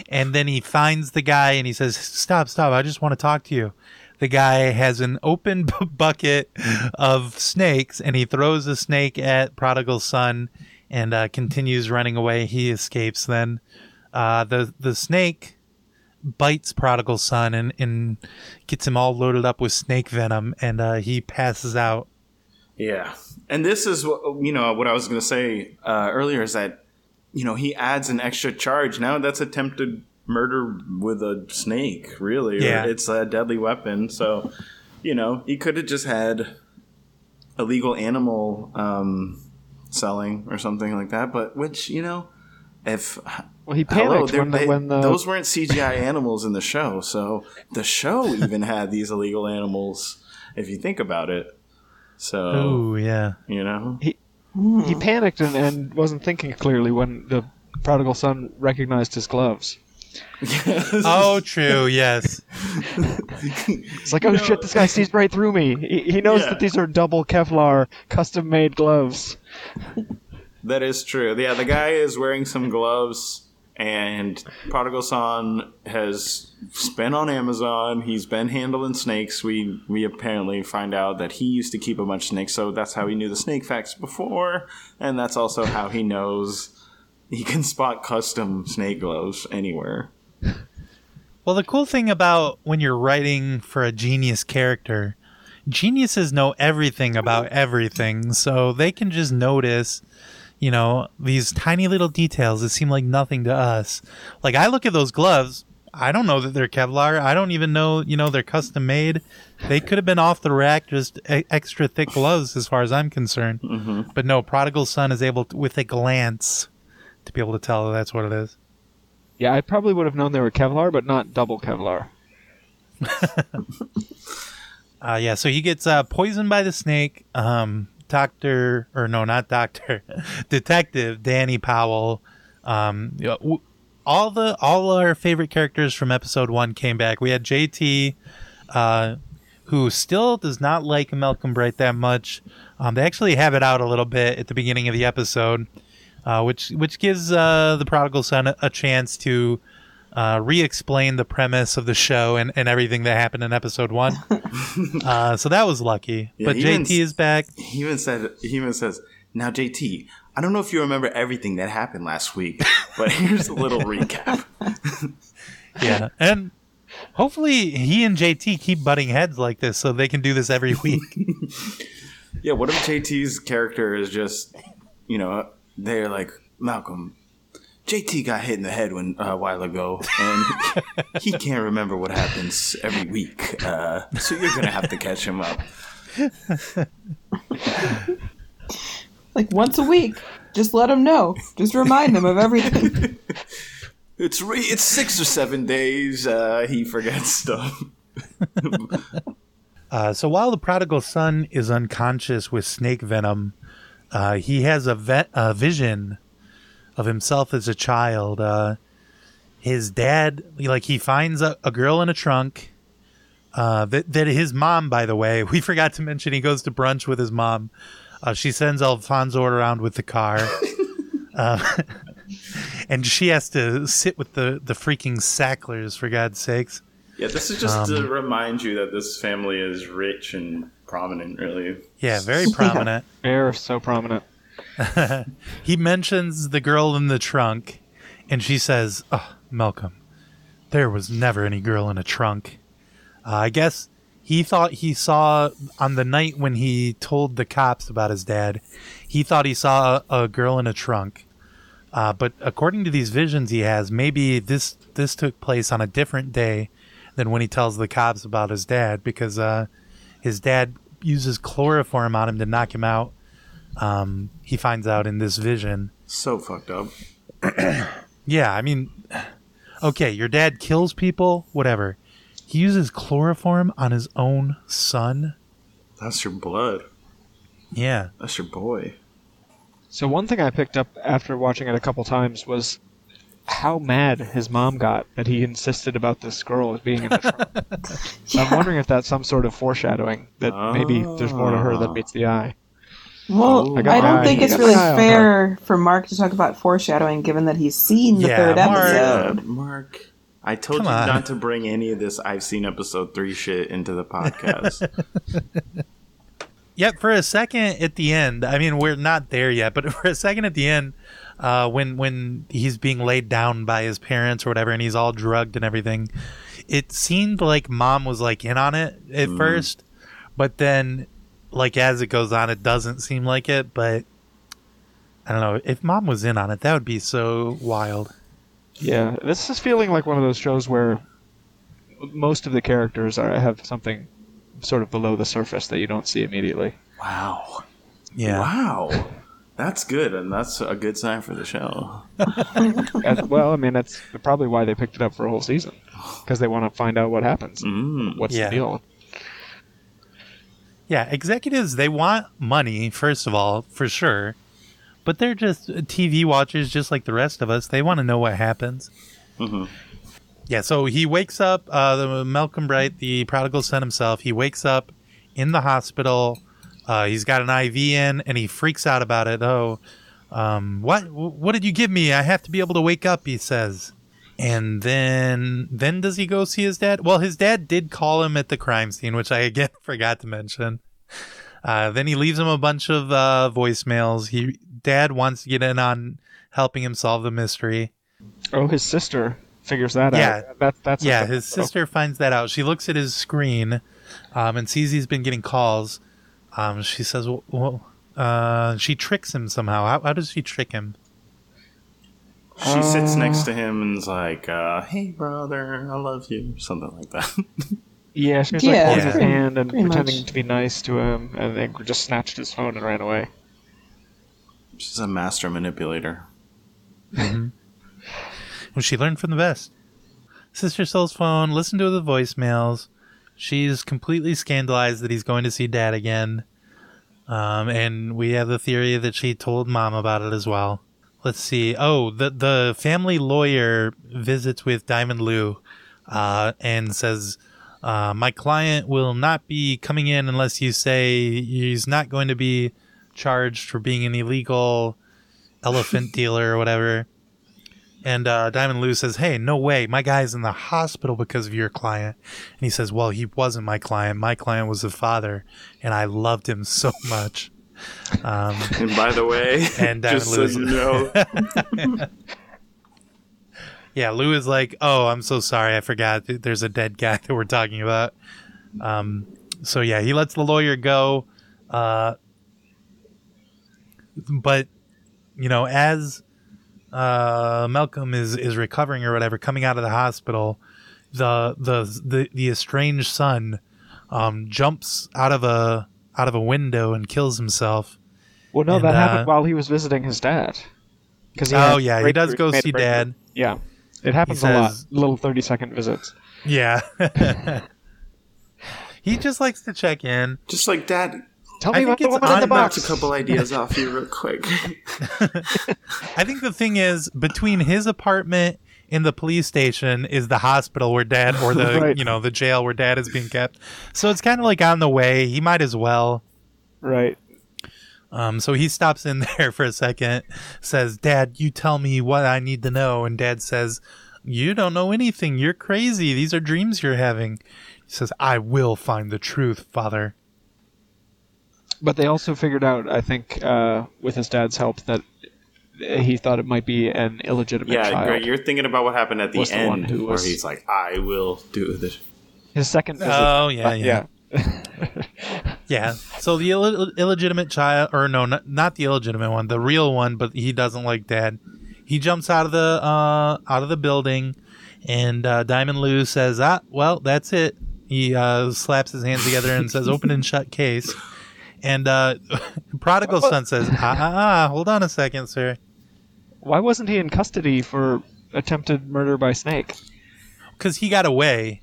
and then he finds the guy and he says, "Stop, stop! I just want to talk to you." The guy has an open b- bucket of snakes, and he throws a snake at prodigal son and uh, continues running away. He escapes. Then uh, the the snake bites prodigal son and, and gets him all loaded up with snake venom, and uh, he passes out. Yeah, and this is what you know. What I was going to say uh, earlier is that you know he adds an extra charge. Now that's attempted murder with a snake. Really, Yeah. it's a deadly weapon. So you know he could have just had illegal animal um, selling or something like that. But which you know, if Well, he Hello, panicked they're- when the, they- when the those weren't CGI animals in the show, so the show even had these illegal animals. If you think about it, so Oh yeah. you know, he panicked and, and wasn't thinking clearly when the prodigal son recognized his gloves. Oh, true. Yes. It's like, oh shit, this guy sees right through me. He, he knows Yeah. that these are double Kevlar, custom made gloves. that is true. Yeah, the guy is wearing some gloves, and Prodigal Son has been on Amazon. He's been handling snakes. We we apparently find out that he used to keep a bunch of snakes, so that's how he knew the snake facts before, and that's also how he knows he can spot custom snake gloves anywhere. Well, the cool thing about when you're writing for a genius character, geniuses know everything about everything, so they can just notice, you know, these tiny little details that seem like nothing to us. Like I look at those gloves, I don't know that they're Kevlar. I don't even know, you know, they're custom made. They could have been off the rack, just e- extra thick gloves, as far as I'm concerned. Mm-hmm. But no, Prodigal Son is able, to, with a glance, to be able to tell that that's what it is. Yeah, I probably would have known they were Kevlar, but not double Kevlar. Uh, yeah, so he gets uh, poisoned by the snake. Um, doctor, or no, not doctor, detective Dani Powell. Um, you know, w- all the all our favorite characters from episode one came back. We had JT, uh, who still does not like Malcolm Bright that much. Um, they actually have it out a little bit at the beginning of the episode, uh, which which gives uh, the prodigal son a, a chance to uh, re-explain the premise of the show and, and everything that happened in episode one. uh, so that was lucky. Yeah, but he even JT is back. He even said he even says, "Now, JT, I don't know if you remember everything that happened last week, but here's a little recap." Yeah, and hopefully he and JT keep butting heads like this so they can do this every week. Yeah, what if JT's character is just, you know, they're like Malcolm. JT got hit in the head when uh, a while ago, and he can't remember what happens every week. Uh, so you're gonna have to catch him up. Like once a week. Just let him know. Just remind him of everything. It's re- it's six or seven days. Uh, he forgets stuff. Uh, so while the prodigal son is unconscious with snake venom, uh, he has a, vet, a vision of himself as a child. Uh, his dad, like, he finds a, a girl in a trunk. Uh, that, that his mom, by the way, we forgot to mention he goes to brunch with his mom. Uh, she sends Alfonso around with the car. uh, and she has to sit with the, the freaking Sacklers, for God's sakes. Yeah, this is just to remind you that this family is rich and prominent. Really, Yeah, very prominent. They're so prominent. he mentions the girl in the trunk, and she says, oh, Malcolm, there was never any girl in a trunk. Uh, I guess he thought he saw on the night when he told the cops about his dad, he thought he saw a, a girl in a trunk. Uh, but according to these visions he has, maybe this this took place on a different day than when he tells the cops about his dad, because uh, his dad uses chloroform on him to knock him out. um, he finds out in this vision. So fucked up. Yeah, I mean, okay, your dad kills people, whatever. He uses chloroform on his own son. That's your blood. Yeah. That's your boy. So one thing I picked up after watching it a couple times was how mad his mom got that he insisted about this girl being in the trunk. I'm wondering if that's some sort of foreshadowing that maybe there's more to her than meets the eye. Well, I I, don't my- think it's really my eye fair for Mark to talk about foreshadowing, given that he's seen the Yeah, third Mark- episode. Uh, Mark, I told Come you on. not to bring any of this I've seen episode three shit into the podcast. Yep, for a second at the end, I mean, we're not there yet, but for a second at the end, uh, when when he's being laid down by his parents or whatever, and he's all drugged and everything, it seemed like mom was like in on it at first, but then, like as it goes on, it doesn't seem like it. But I don't know if mom was in on it, that would be so wild. Yeah, this is feeling like one of those shows where most of the characters are have something sort of below the surface that you don't see immediately. wow. Yeah, Wow. That's good, and that's a good sign for the show. And- well, I mean, that's probably why they picked it up for a whole season because they want to find out what happens. Mm. What's Yeah. the deal? Yeah, executives they want money first of all, for sure. But they're just TV watchers just like the rest of us. They want to know what happens. Mhm. Yeah, so he wakes up uh the Malcolm Bright, the prodigal son himself, he wakes up in the hospital. Uh he's got an IV in and he freaks out about it. Oh, um what what did you give me? I have to be able to wake up, he says. And then then does he go see his dad? Well, his dad did call him at the crime scene, which I again forgot to mention. Uh, then he leaves him a bunch of uh, voicemails. He dad wants to get in on helping him solve the mystery. Oh, his sister figures that Yeah. out. That, that's yeah, his sister finds that out. She looks at his screen um, and sees he's been getting calls. Um, she says, "Well, well uh, she tricks him somehow. How, how does she trick him?" She sits next to him and is like, uh, "Hey, brother, I love you," something like that. Yeah, she was Yeah, like holding his hand and pretty pretending much. to be nice to him, and then just snatched his phone and ran away. She's a master manipulator. Well, she learned from the best. Sister sells phone, listen to the voicemails. She's completely scandalized that he's going to see dad again. Um, and we have the theory that she told mom about it as well. Let's see. Oh, the the family lawyer visits with Diamond Lou uh, and says, uh, My client will not be coming in unless you say he's not going to be charged for being an illegal elephant dealer or whatever. And uh, Diamond Lou says, "Hey, no way! My guy's in the hospital because of your client." And he says, "Well, he wasn't my client. My client was the father, and I loved him so much." Um, And by the way, And Diamond just so Lewis. you know, yeah, Lou is like, "Oh, I'm so sorry. I forgot. There's a dead guy that we're talking about." Um, so yeah, he lets the lawyer go. Uh, but you know, as uh, Malcolm is is recovering or whatever, coming out of the hospital, the the the, the estranged son um, jumps out of a out of a window and kills himself. Well, no, And, that uh, happened while he was visiting his dad. Cause Oh, yeah, he does go see dad. Yeah, it happens a lot. Little thirty-second visits. Yeah. he just likes to check in. just like Dad, Tell I me about think the it's woman in I the knocked box. a couple ideas off you real quick. I think the thing is between his apartment and the police station is the hospital where dad or the Right. you know the jail where dad is being kept. So it's kind of like on the way. He might as well. Right. Um, so he stops in there for a second, says, "Dad, you tell me what I need to know." And Dad says, "You don't know anything. You're crazy. These are dreams you're having." He says, "I will find the truth, Father." But they also figured out, I think, uh, with his dad's help, that he thought it might be an illegitimate child. yeah, child. Greg, you're thinking about what happened at the Was the one end, who where was- he's like, "I will do this." His second visit. Oh, yeah, uh, yeah. Yeah. So the Ill- illegitimate child, or no, not, not the illegitimate one, the real one, but he doesn't like dad. He jumps out of the uh, out of the building, and uh, Diamond Lou says, "Ah, well, that's it." He uh, slaps his hands together and says, "Open and shut case." And uh, prodigal son says, ah, ah, ah, hold on a second, sir. Why wasn't he in custody for attempted murder by snake? Because he got away.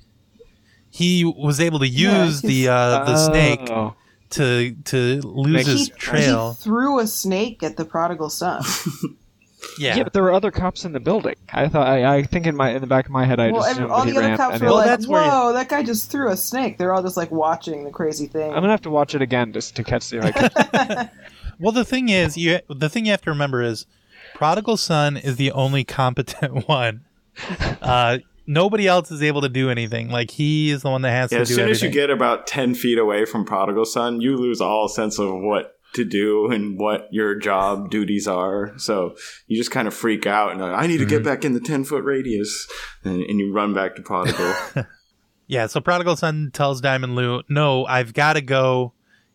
He was able to Yeah, use the he's- uh, the snake Oh. to to lose Make- his he, trail. he threw a snake at the prodigal son. Yeah. Yeah. but there were other cops in the building. I thought I, I think in my in the back of my head I well, just every, assumed all the other cops were Well, like, that's where you- "Whoa, that guy just threw a snake." They're all just like watching the crazy thing. I'm gonna have to watch it again just to catch the like. Well, the thing is, you the thing you have to remember is, prodigal son is the only competent one. Uh, nobody else is able to do anything. Like he is the one that has Yeah, to as do soon everything. as you get about 10 feet away from Prodigal Son, you lose all sense of what to do and what your job duties are. So you just kind of freak out and like, I need to Mm-hmm. get back in the 10 foot radius. And, and you run back to Prodigal. yeah, so prodigal son tells Diamond Lou, "No, I've got to go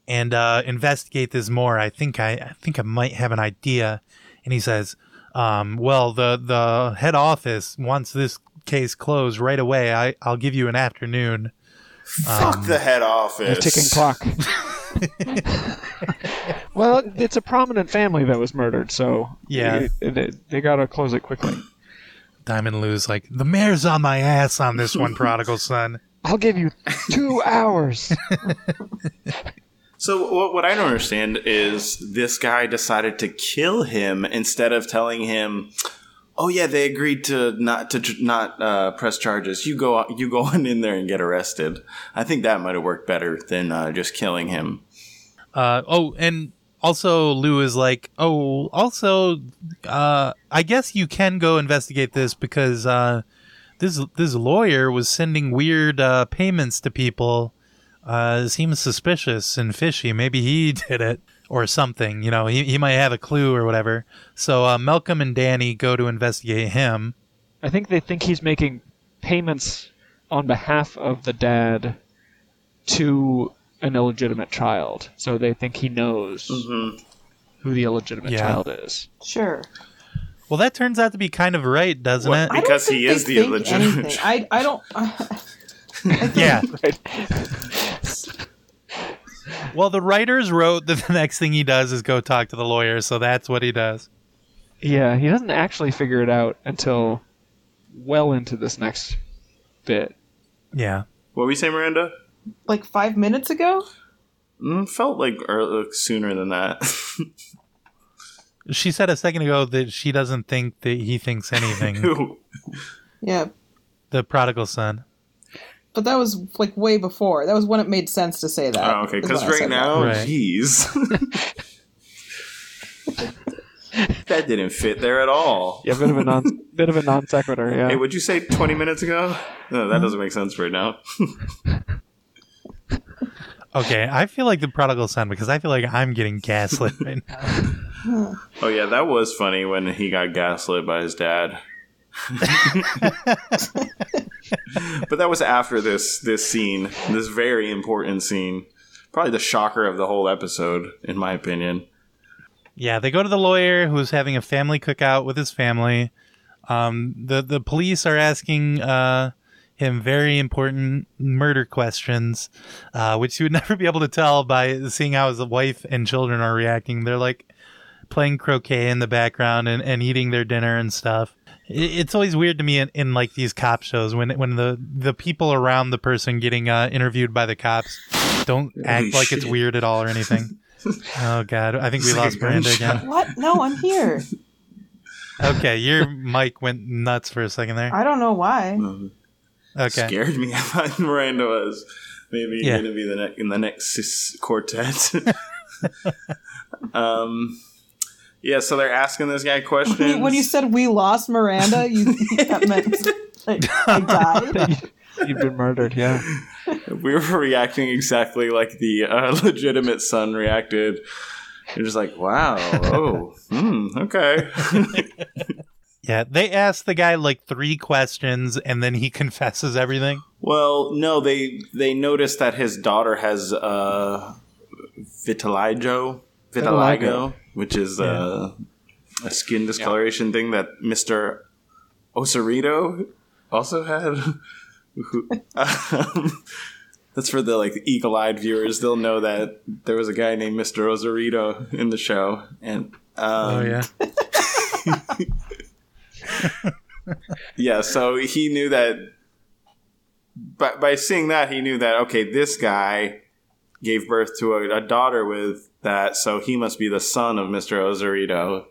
and uh, investigate this more. I think I, I think I might have an idea." And he says, um, "Well, the the head office wants this case closed right away. I I'll give you an afternoon." Fuck um, the head A office. ticking clock. well, it's a prominent family that was murdered, so Yeah. they, they, they gotta close it quickly. Diamond Lou's like, "The mayor's on my ass on this one, prodigal son." I'll give you two hours. So what, what I don't understand is this guy decided to kill him instead of telling him, "Oh yeah, they agreed to not to tr- not uh, press charges. You go you go on in there and get arrested." I think that might have worked better than uh, just killing him. Uh, oh, and also Lou is like, oh, also, uh, I guess you can go investigate this because uh, this this lawyer was sending weird uh, payments to people. Seems suspicious and fishy. Maybe he did it or something. You know, he he might have a clue or whatever. So uh, Malcolm and Dani go to investigate him. I think they think he's making payments on behalf of the dad to an illegitimate child. So they think he knows who the illegitimate Yeah. child is. Sure. Well, that turns out to be kind of right, doesn't Well, it? Because he is the illegitimate anything. I I don't. yeah. Right. Well, the writers wrote that the next thing he does is go talk to the lawyer, so that's what he does. Yeah, he doesn't actually figure it out until well into this next bit. Yeah. What we say, Miranda? like five minutes ago. Mm, felt like early, sooner than that. She said a second ago that she doesn't think that he thinks anything. Yeah, the prodigal son. But that was like way before. That was when it made sense to say that. oh, okay, because right now, Right. jeez. that didn't fit there at all. Yeah, bit of a non bit of a non sequitur. Yeah. Hey, would you say 20 minutes ago? No, that doesn't make sense right now. Okay, I feel like the prodigal son because I feel like I'm getting gaslit right now. Oh, yeah, that was funny when he got gaslit by his dad. but that was after this this scene, this very important scene. Probably the shocker of the whole episode, in my opinion. Yeah, they go to the lawyer who's having a family cookout with his family. Um, the the police are asking uh, him very important murder questions, uh, which you would never be able to tell by seeing how his wife and children are reacting. They're like playing croquet in the background and, and eating their dinner and stuff. It, it's always weird to me in, in like these cop shows when when the the people around the person getting uh, interviewed by the cops don't act like it's weird at all or anything. Oh god, I think we like lost Miranda gunshot. again. What? No, I'm here. Okay, your mic went nuts for a second there. I don't know why. Okay. Scared me. I thought Miranda was maybe Yeah. going to be the ne- in the next sis- quartet. um, yeah, so they're asking this guy questions. When you, when you said we lost Miranda, you that meant like, I died. You've been murdered. Yeah. we were reacting exactly like the uh, legitimate son reacted. You're just like, wow, oh, hmm, okay. Yeah, they asked the guy like three questions and then he confesses everything. well, no, they they noticed that his daughter has uh, vitiligo, vitiligo, Vitiligo. Which is uh, a skin discoloration thing that Mister Rosarito also had. Um, That's for the like eagle-eyed viewers. They'll know that there was a guy named Mr. Rosarito in the show, and um, oh yeah. yeah. So he knew that. By by seeing that, he knew that okay, this guy gave birth to a, a daughter with that, so he must be the son of Mr. Rosarito.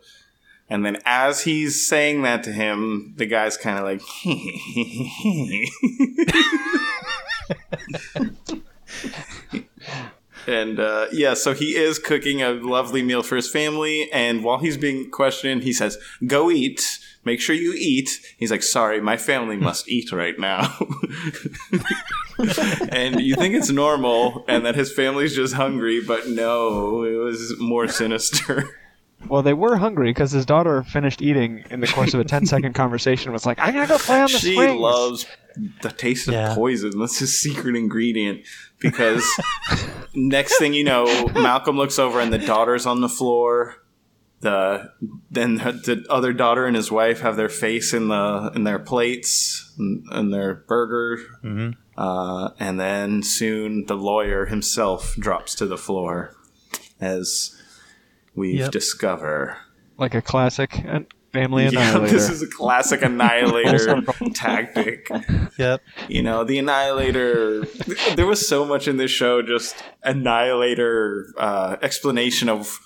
And then as he's saying that to him, the guy's kind of like, and uh, yeah, so he is cooking a lovely meal for his family. And while he's being questioned, he says, "Go eat. Make sure you eat." He's like, "Sorry, my family hmm. must eat right now." and you think it's normal, and that his family's just hungry, but no, it was more sinister. Well, they were hungry because his daughter finished eating in the course of a 10 second conversation. Was like, "I'm gonna go play on the she swings." loves the taste of Yeah. poison. That's his secret ingredient. Because next thing you know, Malcolm looks over and the daughter's on the floor. The then the other daughter and his wife have their face in the in their plates and, and their burger. Uh, and then soon the lawyer himself drops to the floor as we Yep. discover like a classic family yeah, annihilator. this is a classic annihilator tactic. Yep. You know, the Annihilator. There was so much in this show, just Annihilator uh, explanation of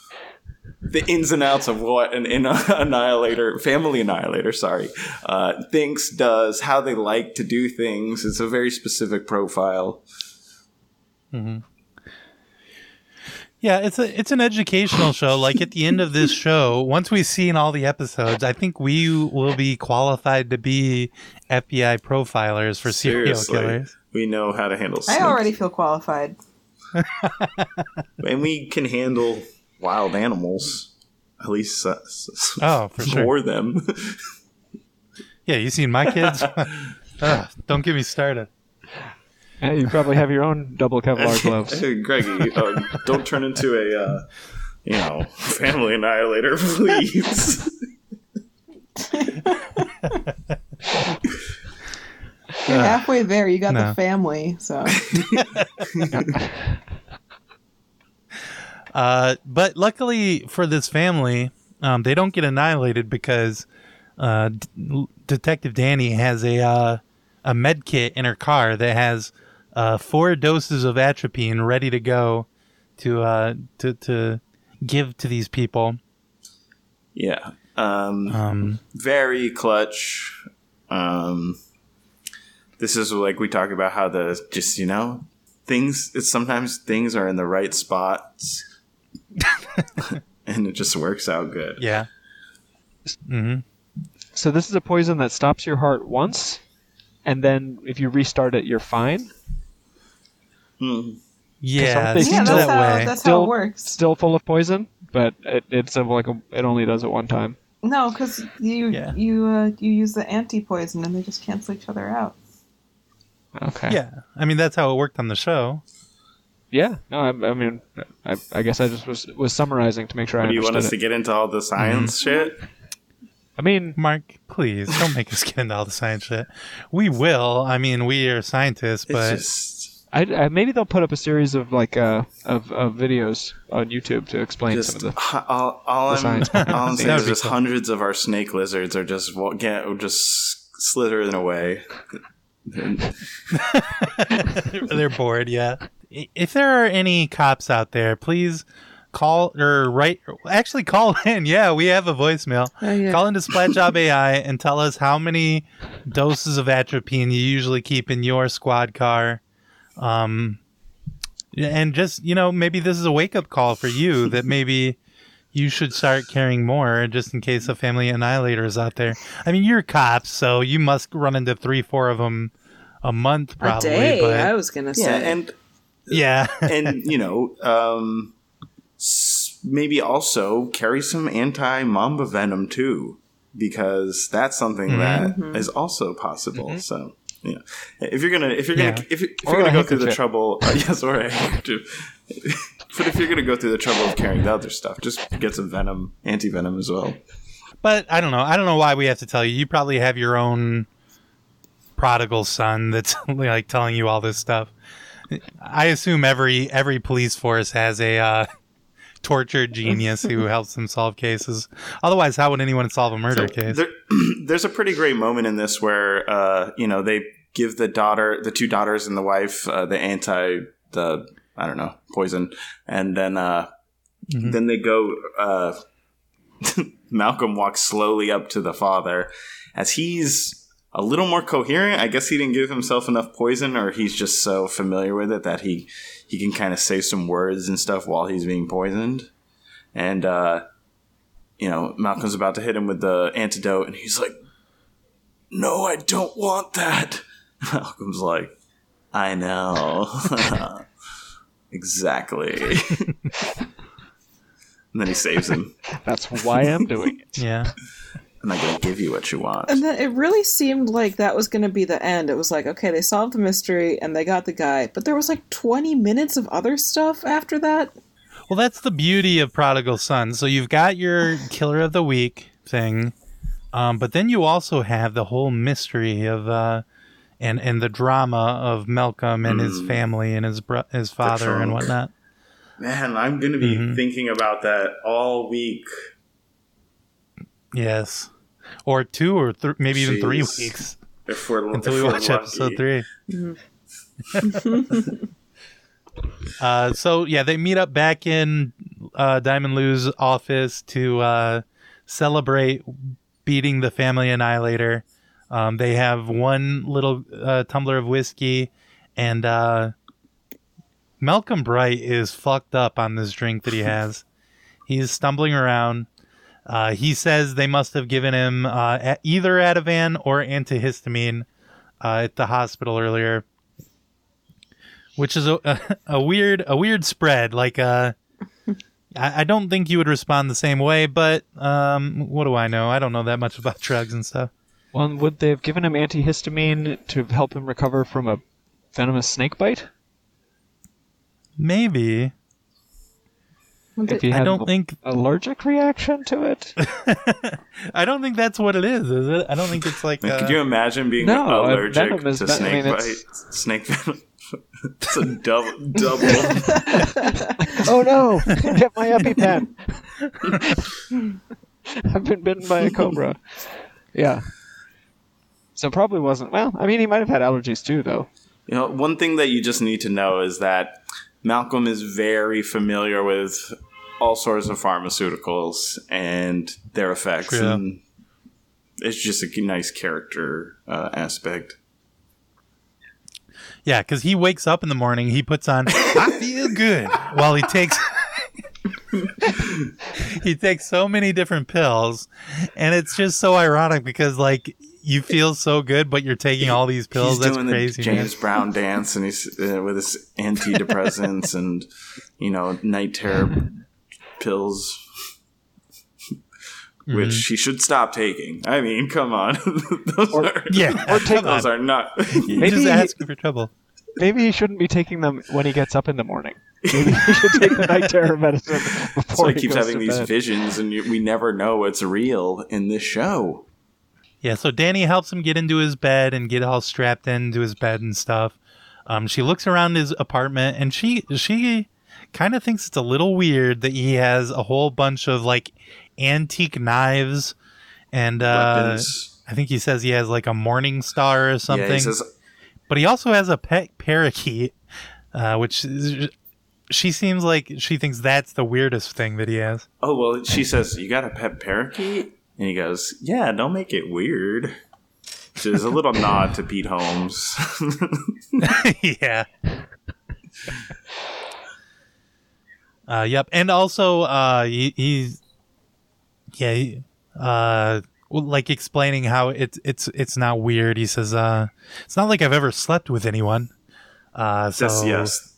the ins and outs of what an in- Annihilator, family Annihilator, sorry, uh, thinks, does, how they like to do things. It's a very specific profile. Yeah, it's a it's an educational show. Like at the end of this show, once we've seen all the episodes, I think we will be qualified to be FBI profilers for serial Seriously, killers. we know how to handle. I already feel qualified. and we can handle wild animals. At least uh, s- s- Oh, for sure. them. Yeah, you seen my kids? Ugh, don't get me started. Yeah, you probably have your own double Kevlar gloves. Hey, Greggy, uh, don't turn into a, uh, you know, family annihilator, please. You're halfway there. You got no. the family, so Uh, but luckily for this family, um, they don't get annihilated because uh, D- Detective Dani has a uh, a med kit in her car that has uh, four doses of atropine ready to go to uh, to to give to these people. yeah. Um, Um, very clutch. Um, this is like we talk about how the just you know things. It's sometimes things are in the right spots, and it just works out good. yeah. hmm So this is a poison that stops your heart once, and then if you restart it, you're fine. Hmm. Yeah, They it yeah, seems that's that how way. that's how Still- it works. Still full of poison, but it, it's like a, it only does it one time. No, because you Yeah. you uh, you use the anti poison and they just cancel each other out. Okay. Yeah, I mean that's how it worked on the show. Yeah. No, I, I mean, I, I guess I just was was summarizing to make sure I Do you want us understood to get into all the science shit? I mean, Mark, please don't make us get into all the science shit. We will. I mean, we are scientists, It's but just. I, I, maybe they'll put up a series of like uh of, of videos on YouTube to explain Just some of the. hu- all, all the I'm, science all I'm That saying is just cool. hundreds of our snake lizards are just wa- get just slithering away. they're bored. Yeah. If there are any cops out there, please call or write. Actually, call in. Yeah, we have a voicemail. Oh, yeah. Call into Splat Job AI and tell us how many doses of atropine you usually keep in your squad car. Um, and just you know, maybe this is a wake up call for you that maybe you should start carrying more just in case a family annihilator is out there. I mean, you're cops, so you must run into three, four of them a month, probably. a day, but I was gonna Yeah, say. and yeah, and you know, um, maybe also carry some anti mamba venom too, because that's something that is also possible. So. Yeah, if you're gonna if you're gonna Yeah. if, you- if Or you're a gonna go through the handkerchief. trouble, uh, yes, or a handkerchief. But if you're gonna go through the trouble of carrying the other stuff, just get some venom, anti venom as well. but I don't know. I don't know why we have to tell you. You probably have your own prodigal son that's like telling you all this stuff. I assume every every police force has a uh, tortured genius who helps them solve cases. Otherwise, how would anyone solve a murder case? There, there's a pretty great moment in this where uh, you know they give the daughter, the two daughters and the wife, uh, the anti, the I don't know poison, and then uh, then they go. Uh, Malcolm walks slowly up to the father as he's a little more coherent. I guess he didn't give himself enough poison, or he's just so familiar with it that he he can kind of say some words and stuff while he's being poisoned. And uh, you know, Malcolm's about to hit him with the antidote, and he's like, "No, I don't want that." Malcolm's like, "I know, exactly." and then he saves him. That's why I'm doing it. yeah. I'm not gonna give you what you want. And then it really seemed like that was going to be the end. It was like, okay, they solved the mystery and they got the guy, but there was like 20 minutes of other stuff after that. Well, that's the beauty of Prodigal Son. So you've got your Killer of the Week thing, um, but then you also have the whole mystery of uh, and and the drama of Malcolm and his family and his bro- his father and whatnot. Man, I'm gonna be Mm-hmm. thinking about that all week. Yes, or two or th- maybe even three weeks If we're until if we watch lucky. episode three. uh, so yeah, they meet up back in uh, Diamond Lou's office to uh, celebrate beating the Family Annihilator. Um, they have one little uh, tumbler of whiskey, and uh, Malcolm Bright is fucked up on this drink that he has. He's stumbling around. Uh, he says they must have given him uh, either Ativan or antihistamine uh, at the hospital earlier, which is a, a, a weird a weird spread. Like, uh, I, I don't think you would respond the same way, but um, what do I know? I don't know that much about drugs and stuff. Well, would they have given him antihistamine to help him recover from a venomous snake bite? Maybe If he I don't an think allergic reaction to it? I don't think that's what it is. Is it? I don't think it's like. Man, Uh, Could you imagine being No, allergic venom to ven- I snake mean, bite? it's- Snake venom. it's a double double. oh no! Get my EpiPen. I've been bitten by a cobra. Yeah. So probably wasn't. Well, I mean, he might have had allergies too, though. You know, one thing that you just need to know is that Malcolm is very familiar with all sorts of pharmaceuticals and their effects, True. and it's just a nice character uh, aspect. Yeah, because he wakes up in the morning, he puts on "I feel good" while he takes he takes so many different pills, and it's just so ironic because like you feel so good, but you're taking all these pills. He's That's doing crazy. the man. James Brown dance, and he's uh, with his antidepressants and you know night terror pills. Which he should stop taking. I mean, come on. those are, Yeah, come those on. are not. Maybe just he- asking for trouble. Maybe he shouldn't be taking them when he gets up in the morning. Maybe he should take the night terror medicine before so he he keeps goes having to these bed. visions, and you, we never know what's real in this show. Yeah, so Dani helps him get into his bed and get all strapped into his bed and stuff. Um, she looks around his apartment and she she kind of thinks it's a little weird that he has a whole bunch of like antique knives and uh. I think he says he has like a morning star or something. Yeah, he says, but he also has a pet parakeet, uh, which is, she seems like she thinks that's the weirdest thing that he has. "Oh well," she says, "You got a pet parakeet," and he goes, "Yeah, don't make it weird." Which is a little nod to Pete Holmes. yeah. Uh, yep, and also uh, he, he's yeah, he, uh, like explaining how it's it's it's not weird. He says, uh, "It's not like I've ever slept with anyone." Uh, so yes, yes.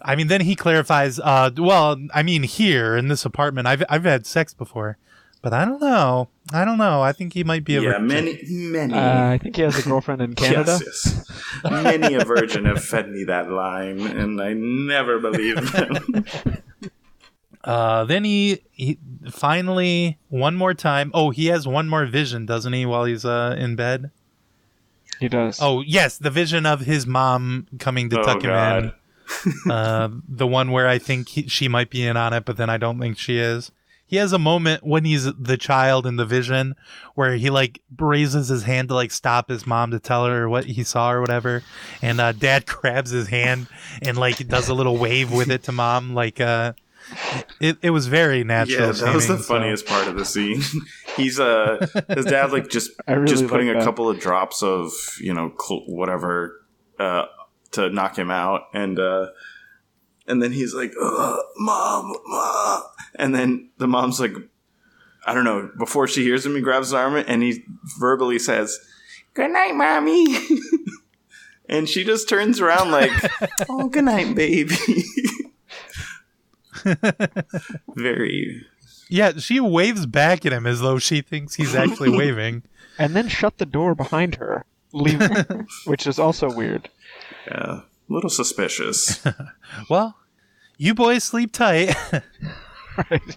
I mean, then he clarifies. Uh, well, I mean, here in this apartment, I've I've had sex before, but I don't know. I don't know. I think he might be a Yeah, virgin. many, many. Uh, I think he has a girlfriend in Canada. Yes, yes. Many a virgin have fed me that line, and I never believed them. Uh, then he, he finally one more time. Oh, he has one more vision, doesn't he? While he's uh in bed. He does. Oh yes, the vision of his mom coming to Oh, tuck him God. in. uh, the one where I think he, she might be in on it, but then I don't think she is. He has a moment when he's the child in the vision where he like raises his hand to like stop his mom to tell her what he saw or whatever, and uh, dad grabs his hand and like does a little wave with it to mom. Like uh, it it was very natural. Yeah, that was the so- funniest part of the scene. He's uh his dad like just really just like putting a couple of drops of you know cl- whatever uh to knock him out, and uh and then he's like, uh, "Mom, mom," and then the mom's like, I don't know. Before she hears him, he grabs his arm and he verbally says, "Good night, mommy." And she just turns around like, "Oh, good night, baby." Very Yeah, she waves back at him as though she thinks he's actually waving. and then shut the door behind her, leave, which is also weird. Yeah, a little suspicious. Well, you boys sleep tight. Right.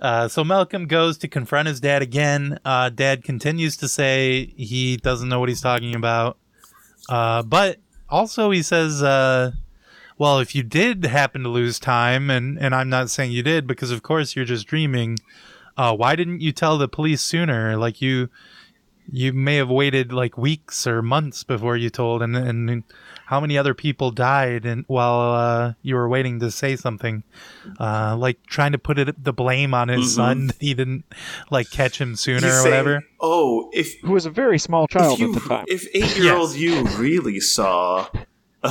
Uh, so Malcolm goes to confront his dad again. Uh, dad continues to say he doesn't know what he's talking about. Uh, but also he says, uh, well, if you did happen to lose time, and, and I'm not saying you did because of course you're just dreaming, uh, why didn't you tell the police sooner? Like you, you may have waited like weeks or months before you told, and and how many other people died and while uh, you were waiting to say something, uh, like trying to put it the blame on his son that he didn't like catch him sooner Mm-hmm. He's or saying, whatever. Oh, if Who was a very small child you at the time. if eight year old you really saw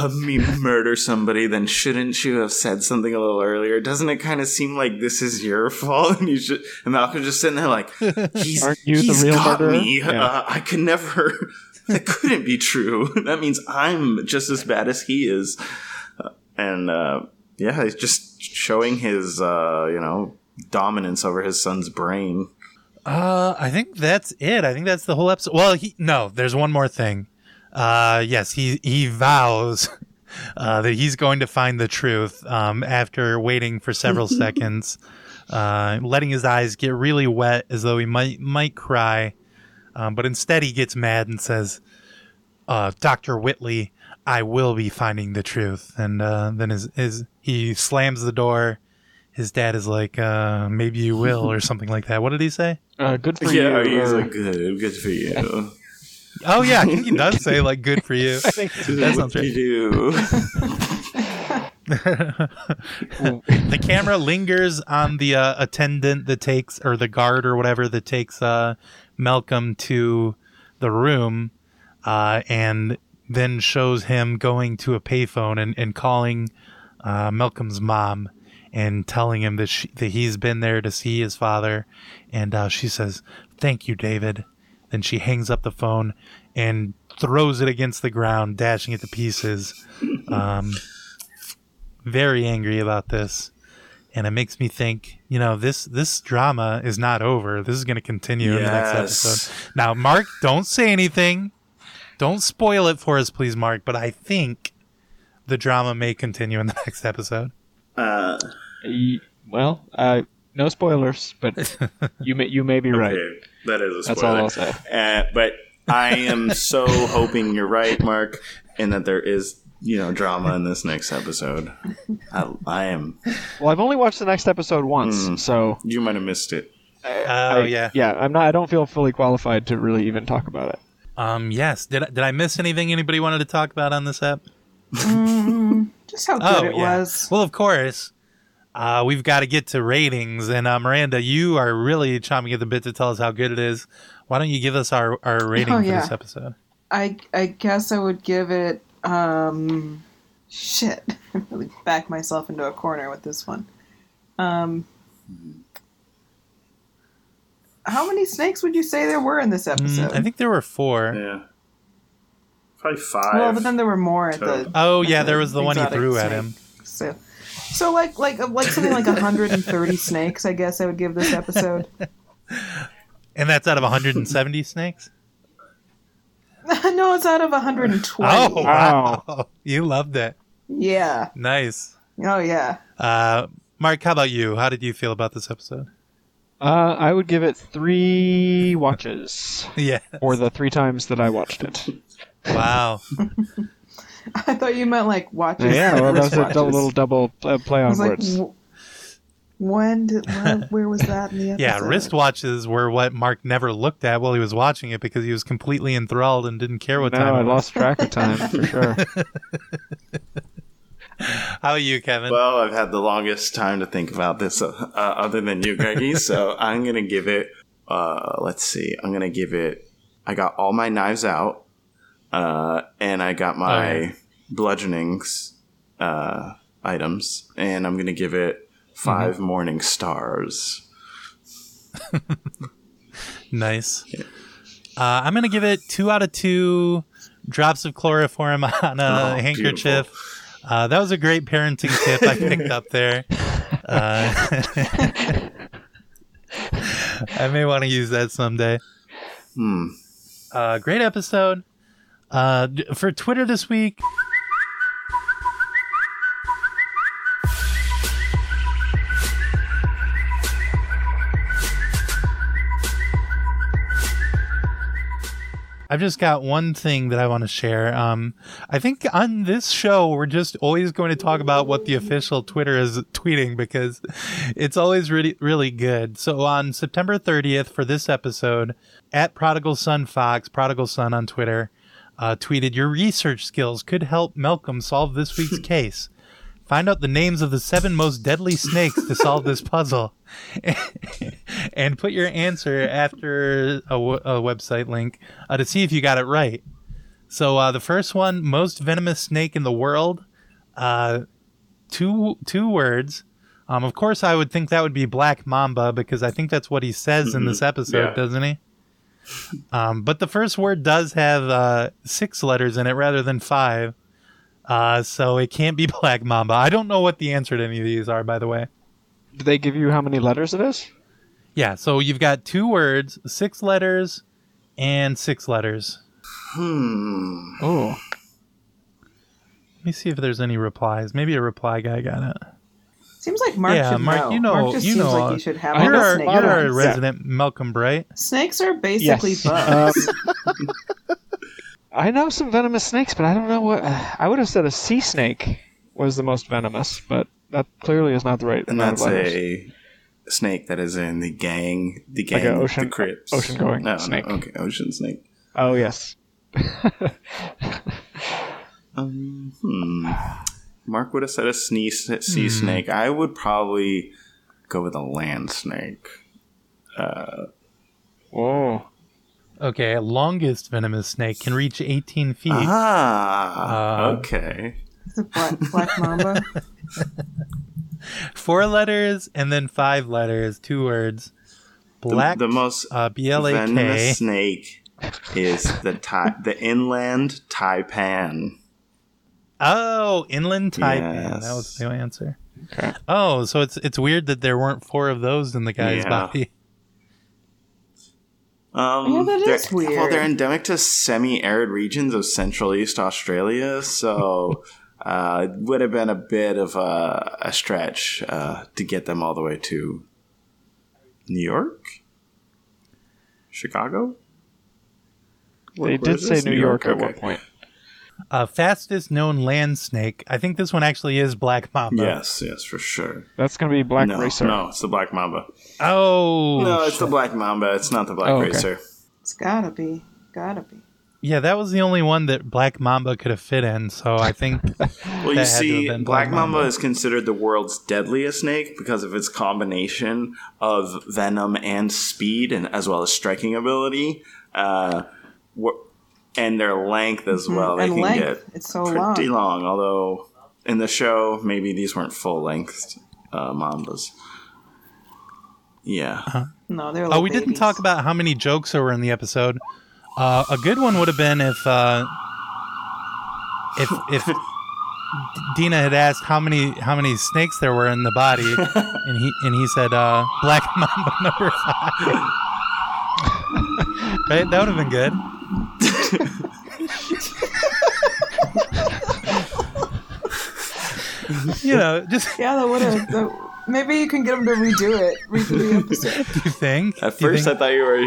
uh, me murder somebody, then shouldn't you have said something a little earlier? Doesn't it kind of seem like this is your fault? And you should, and Malcolm's just sitting there like, he's, Aren't you the real got murderer? me. Yeah. Uh, I could never. that couldn't be true. that means I'm just as bad as he is. Uh, and uh, yeah, he's just showing his uh, you know dominance over his son's brain. Uh, I think that's it. I think that's the whole episode. Well, he no, there's one more thing. Uh, yes, he he vows uh, that he's going to find the truth. Um, after waiting for several seconds, uh, letting his eyes get really wet as though he might might cry, um, but instead he gets mad and says, uh, "Doctor Whitly, I will be finding the truth." And uh, then his his he slams the door. His dad is like, uh, "Maybe you will," or something like that. What did he say? Uh, good for yeah, you. he's like good, good for you. Oh yeah, I think he does say like "good for you." That sounds What right. you do. the camera lingers on the uh, attendant that takes, or the guard or whatever that takes uh, Malcolm to the room, uh, and then shows him going to a payphone and, and calling uh, Malcolm's mom and telling him that she, that he's been there to see his father, and uh, she says, "Thank you, David." Then she hangs up the phone and throws it against the ground, dashing it to pieces. Um, very angry about this. And it makes me think you know this this drama is not over. This is going to continue in the next episode. Now mark don't say anything. Don't spoil it for us please mark but i think the drama may continue in the next episode. Uh, Y- Well, uh, no spoilers, but you may you may be right. okay, that is a spoiler. That's all spoiler. I'll say. Uh, but I am so hoping you're right, Mark, and that there is you know drama in this next episode. I, I am. Well, I've only watched the next episode once, Hmm. so You might have missed it. oh I- yeah yeah. I'm not. I don't feel fully qualified to really even talk about it. um yes did I, did i miss anything anybody wanted to talk about on this app Just how good oh it yeah was. well of course uh, we've got to get to ratings and uh, miranda you are really chomping at the bit to tell us how good it is why don't you give us our, our rating Oh, for yeah. this episode I I guess I would give it um shit. I really back myself into a corner with this one. Um How many snakes would you say there were in this episode? Mm, I think there were four. Yeah, probably five. well, but then there were more at So- the Oh yeah, the there was the one he exotic threw at him. So, so like like like something like 130 snakes. I guess I would give this episode. And that's out of 170 snakes? no, it's out of 120. Oh, wow. You loved it. Yeah. Nice. Oh yeah. Uh, Mark, how about you? How did you feel about this episode? Uh, I would give it three watches, Yeah. or the three times that I watched it. Wow. I thought you meant like watches. yeah, like well, that was a little double uh, play I on was like, words. w- when did, when, where was that in the episode? Yeah, wristwatches were what Mark never looked at while he was watching it because he was completely enthralled and didn't care what no, time I it was. lost track of time for sure. How are you, Kevin? Well, I've had the longest time to think about this, uh, uh, other than you, Greggy. so I'm gonna give it. Uh, let's see. I'm gonna give it. I got all my knives out, uh, and I got my Oh, bludgeonings uh, items, and I'm gonna give it 5 Mm-hmm. morning stars. Nice. Uh, I'm gonna give it two out of two drops of chloroform on a Oh, handkerchief. Uh, that was a great parenting tip I picked up there. Uh, I may want to use that someday. Hmm. Uh, great episode. Uh, for Twitter this week. I've just got one thing that I want to share. Um, I think on this show, we're just always going to talk about what the official Twitter is tweeting because it's always really, really good. So on September 30th for this episode, at Prodigal Son Fox, Prodigal Son on Twitter, uh, tweeted, Your research skills could help Malcolm solve this week's case. Find out the names of the seven most deadly snakes to solve this puzzle. and put your answer after a, w- a website link uh, to see if you got it right. So uh, the first one, most venomous snake in the world, uh, two two words. Um, of course, I would think that would be Black Mamba because I think that's what he says in this episode, Yeah. doesn't he? Um, but the first word does have uh, six letters in it rather than five. Uh, so it can't be Black Mamba. I don't know what the answer to any of these are, by the way. Do they give you how many letters it is? Yeah, so you've got two words, six letters, and six letters. Hmm. Oh, Let me see if there's any replies. Maybe a reply guy got it. Seems like Mark Yeah, should Mark, know. you know- Mark just you seems know, like uh, he should have I You're all know- our, snake you're our facts. resident Malcolm Bright. Snakes are basically yes. bugs. Um, I know some venomous snakes, but I don't know what. I would have said a sea snake was the most venomous, but that clearly is not the right And amount of that's letters. a snake that is in the gang, the gang, a ocean- the Crips. ocean-going no, snake. No, okay, ocean snake. Oh yes. Um, hmm. Mark would have said a sneeze, Hmm. sea snake. I would probably go with a land snake. Uh, Whoa. Okay, longest venomous snake can reach 18 feet. Ah, Uh, okay. The black, black mamba. Four letters and then five letters, two words. Black, the most uh, B L A K. venomous snake is the tai- the inland taipan. Oh, inland taipan. That was the answer. Okay. Oh, so it's it's weird that there weren't four of those in the guy's Yeah. body. Um, Yeah, that they're- Well, they're endemic to semi-arid regions of Central East Australia, so uh, it would have been a bit of a, a stretch uh, to get them all the way to New York, Chicago. They Where- did say this? New York, at one point. Uh, fastest known land snake. I think this one actually is Black Mamba. Yes, yes, for sure. That's gonna be Black no, Racer. no, it's the Black Mamba. Oh, no, it's the Black Mamba. It's not the Black Oh, okay. Racer. It's gotta be. Gotta be. yeah. That was the only one that Black Mamba could have fit in. So I think Well, you see, Black Black Mamba Mamba. is considered the world's deadliest snake because of its combination of venom and speed, and as well as striking ability, uh, wh- and their length as well. They and can length. get It's so pretty long. long. Although in the show, maybe these weren't full length uh, mambas. Yeah, No, they're. Oh, little we didn't talk about how many jokes there were in the episode. Uh, a good one would have been if uh, if if Dina had asked how many how many snakes there were in the body, and he and he said uh, Black Mamba number five. right, that would have been good. you know, just Yeah, that would have. Maybe you can get him to redo it, redo the episode. Do you think? At you first, I thought you were.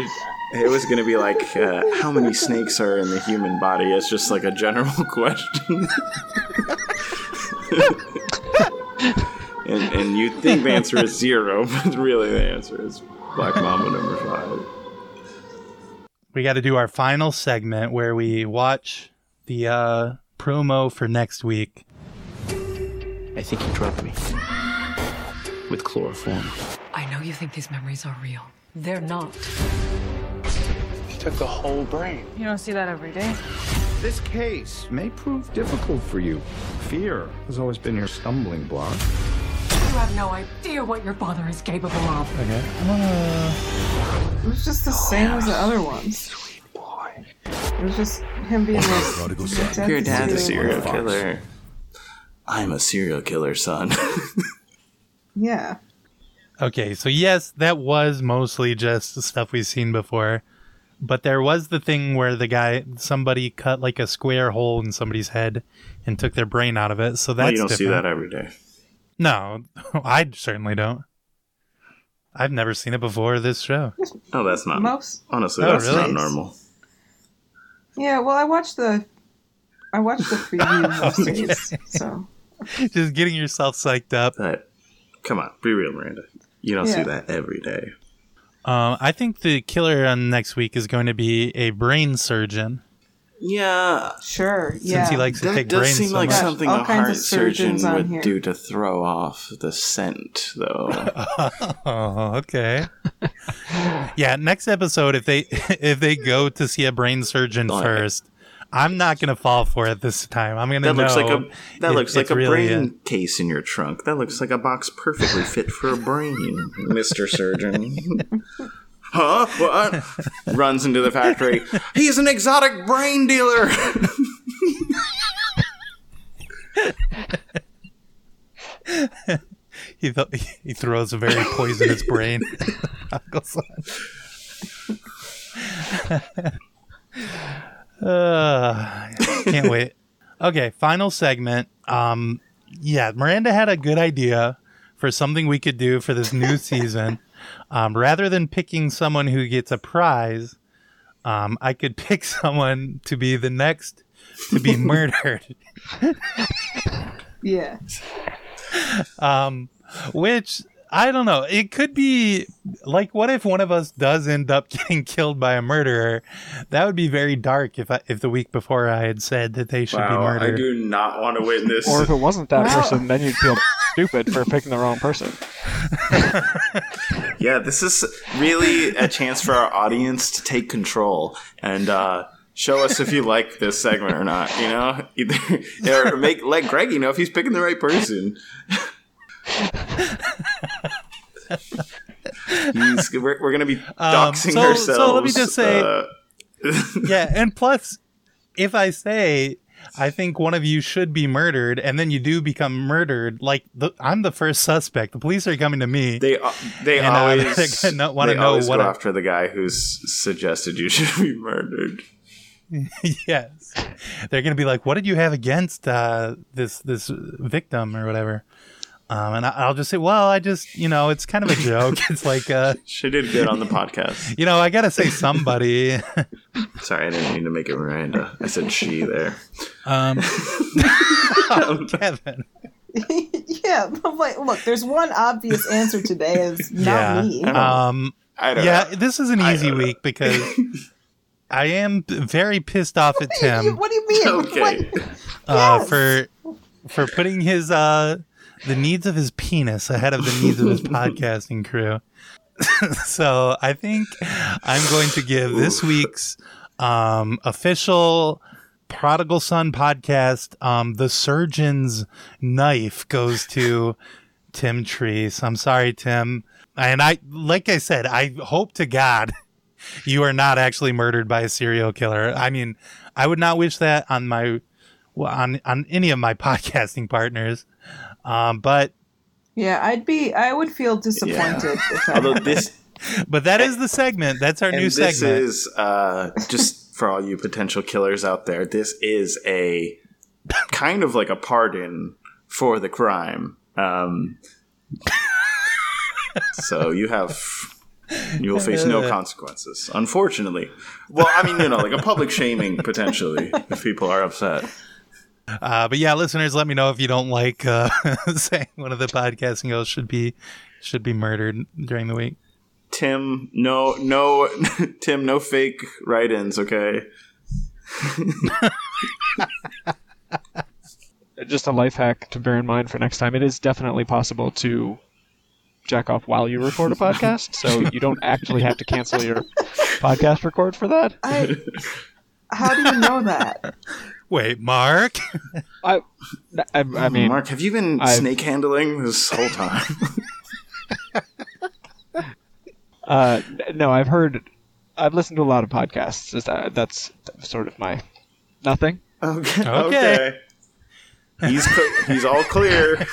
It was going to be like, uh, how many snakes are in the human body? It's just like a general question. and, and you think the answer is zero, but really the answer is Black Mamba number five. We got to do our final segment where we watch the uh, promo for next week. I think he drugged me with chloroform. I know you think these memories are real. They're not. He took the whole brain. You don't see that every day. This case may prove difficult for you. Fear has always been your stumbling block. You have no idea what your father is capable of. Okay. It was just the same as the other ones. Sweet boy. It was just him being like, Your dad's a serial Fox. killer. I'm a serial killer, son. Yeah. Okay, so yes, that was mostly just the stuff we've seen before. But there was the thing where the guy, somebody cut like a square hole in somebody's head and took their brain out of it. So that's well, you don't see different. that every day. No, I certainly don't. I've never seen it before this show. No, that's not. Most. Honestly, Oh, that's really? not normal. Yeah, well, I watched the. I watched the preview most days, so Just getting yourself psyched up. But come on, be real, Miranda. You don't see that every day. Um, I think the killer on next week is going to be a brain surgeon Yeah, sure. since Yeah. he likes to that take does brains seem so like much. something all a kinds of heart surgeon would here. do to throw off the scent, though. Oh, okay. yeah, next episode if they if they go to see a brain surgeon Oh, first, I'm not gonna fall for it this time. I'm gonna that looks like a that if looks like a really brain case in your trunk. That looks like a box perfectly fit for a brain, Mister Surgeon. Huh? What? Runs into the factory. He's an exotic brain dealer. he th- he throws a very poisonous brain. Uh, can't wait. Okay, final segment. Um, yeah, Miranda had a good idea for something we could do for this new season. Um, rather than picking someone who gets a prize, um, I could pick someone to be the next to be murdered. yeah. um, which I don't know. It could be like, what if one of us does end up getting killed by a murderer? That would be very dark. If I, if the week before I had said that they should be wow, I do not want to witness. Or if it wasn't that Wow. person, then you'd feel stupid for picking the wrong person. Yeah, this is really a chance for our audience to take control and uh, show us if you like this segment or not. You know, either or make let Greggy know if he's picking the right person. We're, we're gonna be Um, doxing so- ourselves. so let me just say- uh, yeah, and plus, if I say I think one of you should be murdered, and then you do become murdered, like the, I'm the first suspect. The police are coming to me. they they And, uh, always they're gonna wanna know what go I- after the guy who's suggested you should be murdered. yes, they're gonna be like, "What did you have against uh, this this victim or whatever?" Um, and I, I'll just say, "Well, I just, you know, it's kind of a joke. it's like, uh, She did good on the podcast. you know, I gotta say somebody." Sorry, I didn't mean to make it Miranda. I said she there. um, Kevin. yeah. I'm like, look, there's one obvious answer today. Is not yeah. me. Um, I don't yeah, know. this is an easy don't know. week because I am very pissed off at Tim what do you mean? Okay. What? uh, Yes. for for putting his uh, the needs of his penis ahead of the needs of his podcasting crew. so I think I'm going to give this week's um, official Prodigal Son podcast, um, the surgeon's knife goes to Tim Treese. I'm sorry, Tim. And I, like I said, I hope to God you are not actually murdered by a serial killer. I mean, I would not wish that on my, on on any of my podcasting partners. Um, but Yeah, I'd be. I would feel disappointed if Although this but that is the segment. That's our and new this segment. is uh, just for all you potential killers out there. This is a kind of like a pardon for the crime. Um, so you have you will face no consequences. Unfortunately, well, I mean, you know, like a public shaming potentially if people are upset. Uh, but yeah, listeners, let me know if you don't like uh, saying one of the podcasting hosts should be should be murdered during the week. Tim, no, no, Tim, no fake write-ins, okay? Just a life hack to bear in mind for next time. It is definitely possible to jack off while you record a podcast, so you don't actually have to cancel your podcast record for that. I, how do you know that? Wait, Mark? I, I, I mean, Mark, have you been I've- snake handling this whole time? uh, no, I've heard, I've listened to a lot of podcasts. Is that, that's sort of my nothing. okay, Okay. okay. He's cl- he's all clear.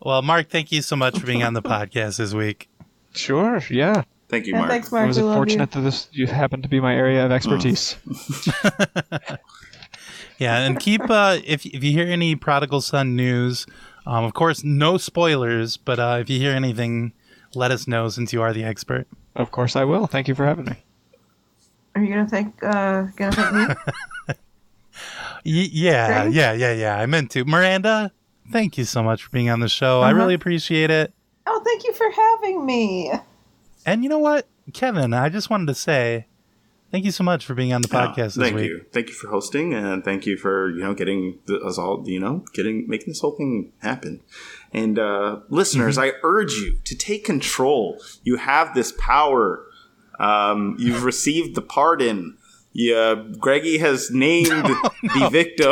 Well, Mark, thank you so much for being on the podcast this week. Sure, yeah. Thank you, Mark. thanks, I was we love fortunate that this you happen to be my area of expertise. Yeah, and keep uh, if if you hear any prodigal son news, um, of course, no spoilers. But uh, if you hear anything, let us know since you are the expert. Of course, I will. Thank you for having me. Are you gonna thank? Uh, gonna thank me? Y- yeah, Great. yeah, yeah, yeah. I meant to. Miranda, thank you so much for being on the show. I Uh-huh. really appreciate it. oh, thank you for having me. And you know what, Kevin, I just wanted to say thank you so much for being on the podcast this thank week. you, thank you for hosting, and thank you for you know getting us all you know getting making this whole thing happen. And uh, listeners, Mm-hmm. I urge you to take control. You have this power. Um, you've received the pardon. Yeah, Greggy has named Oh, the victim.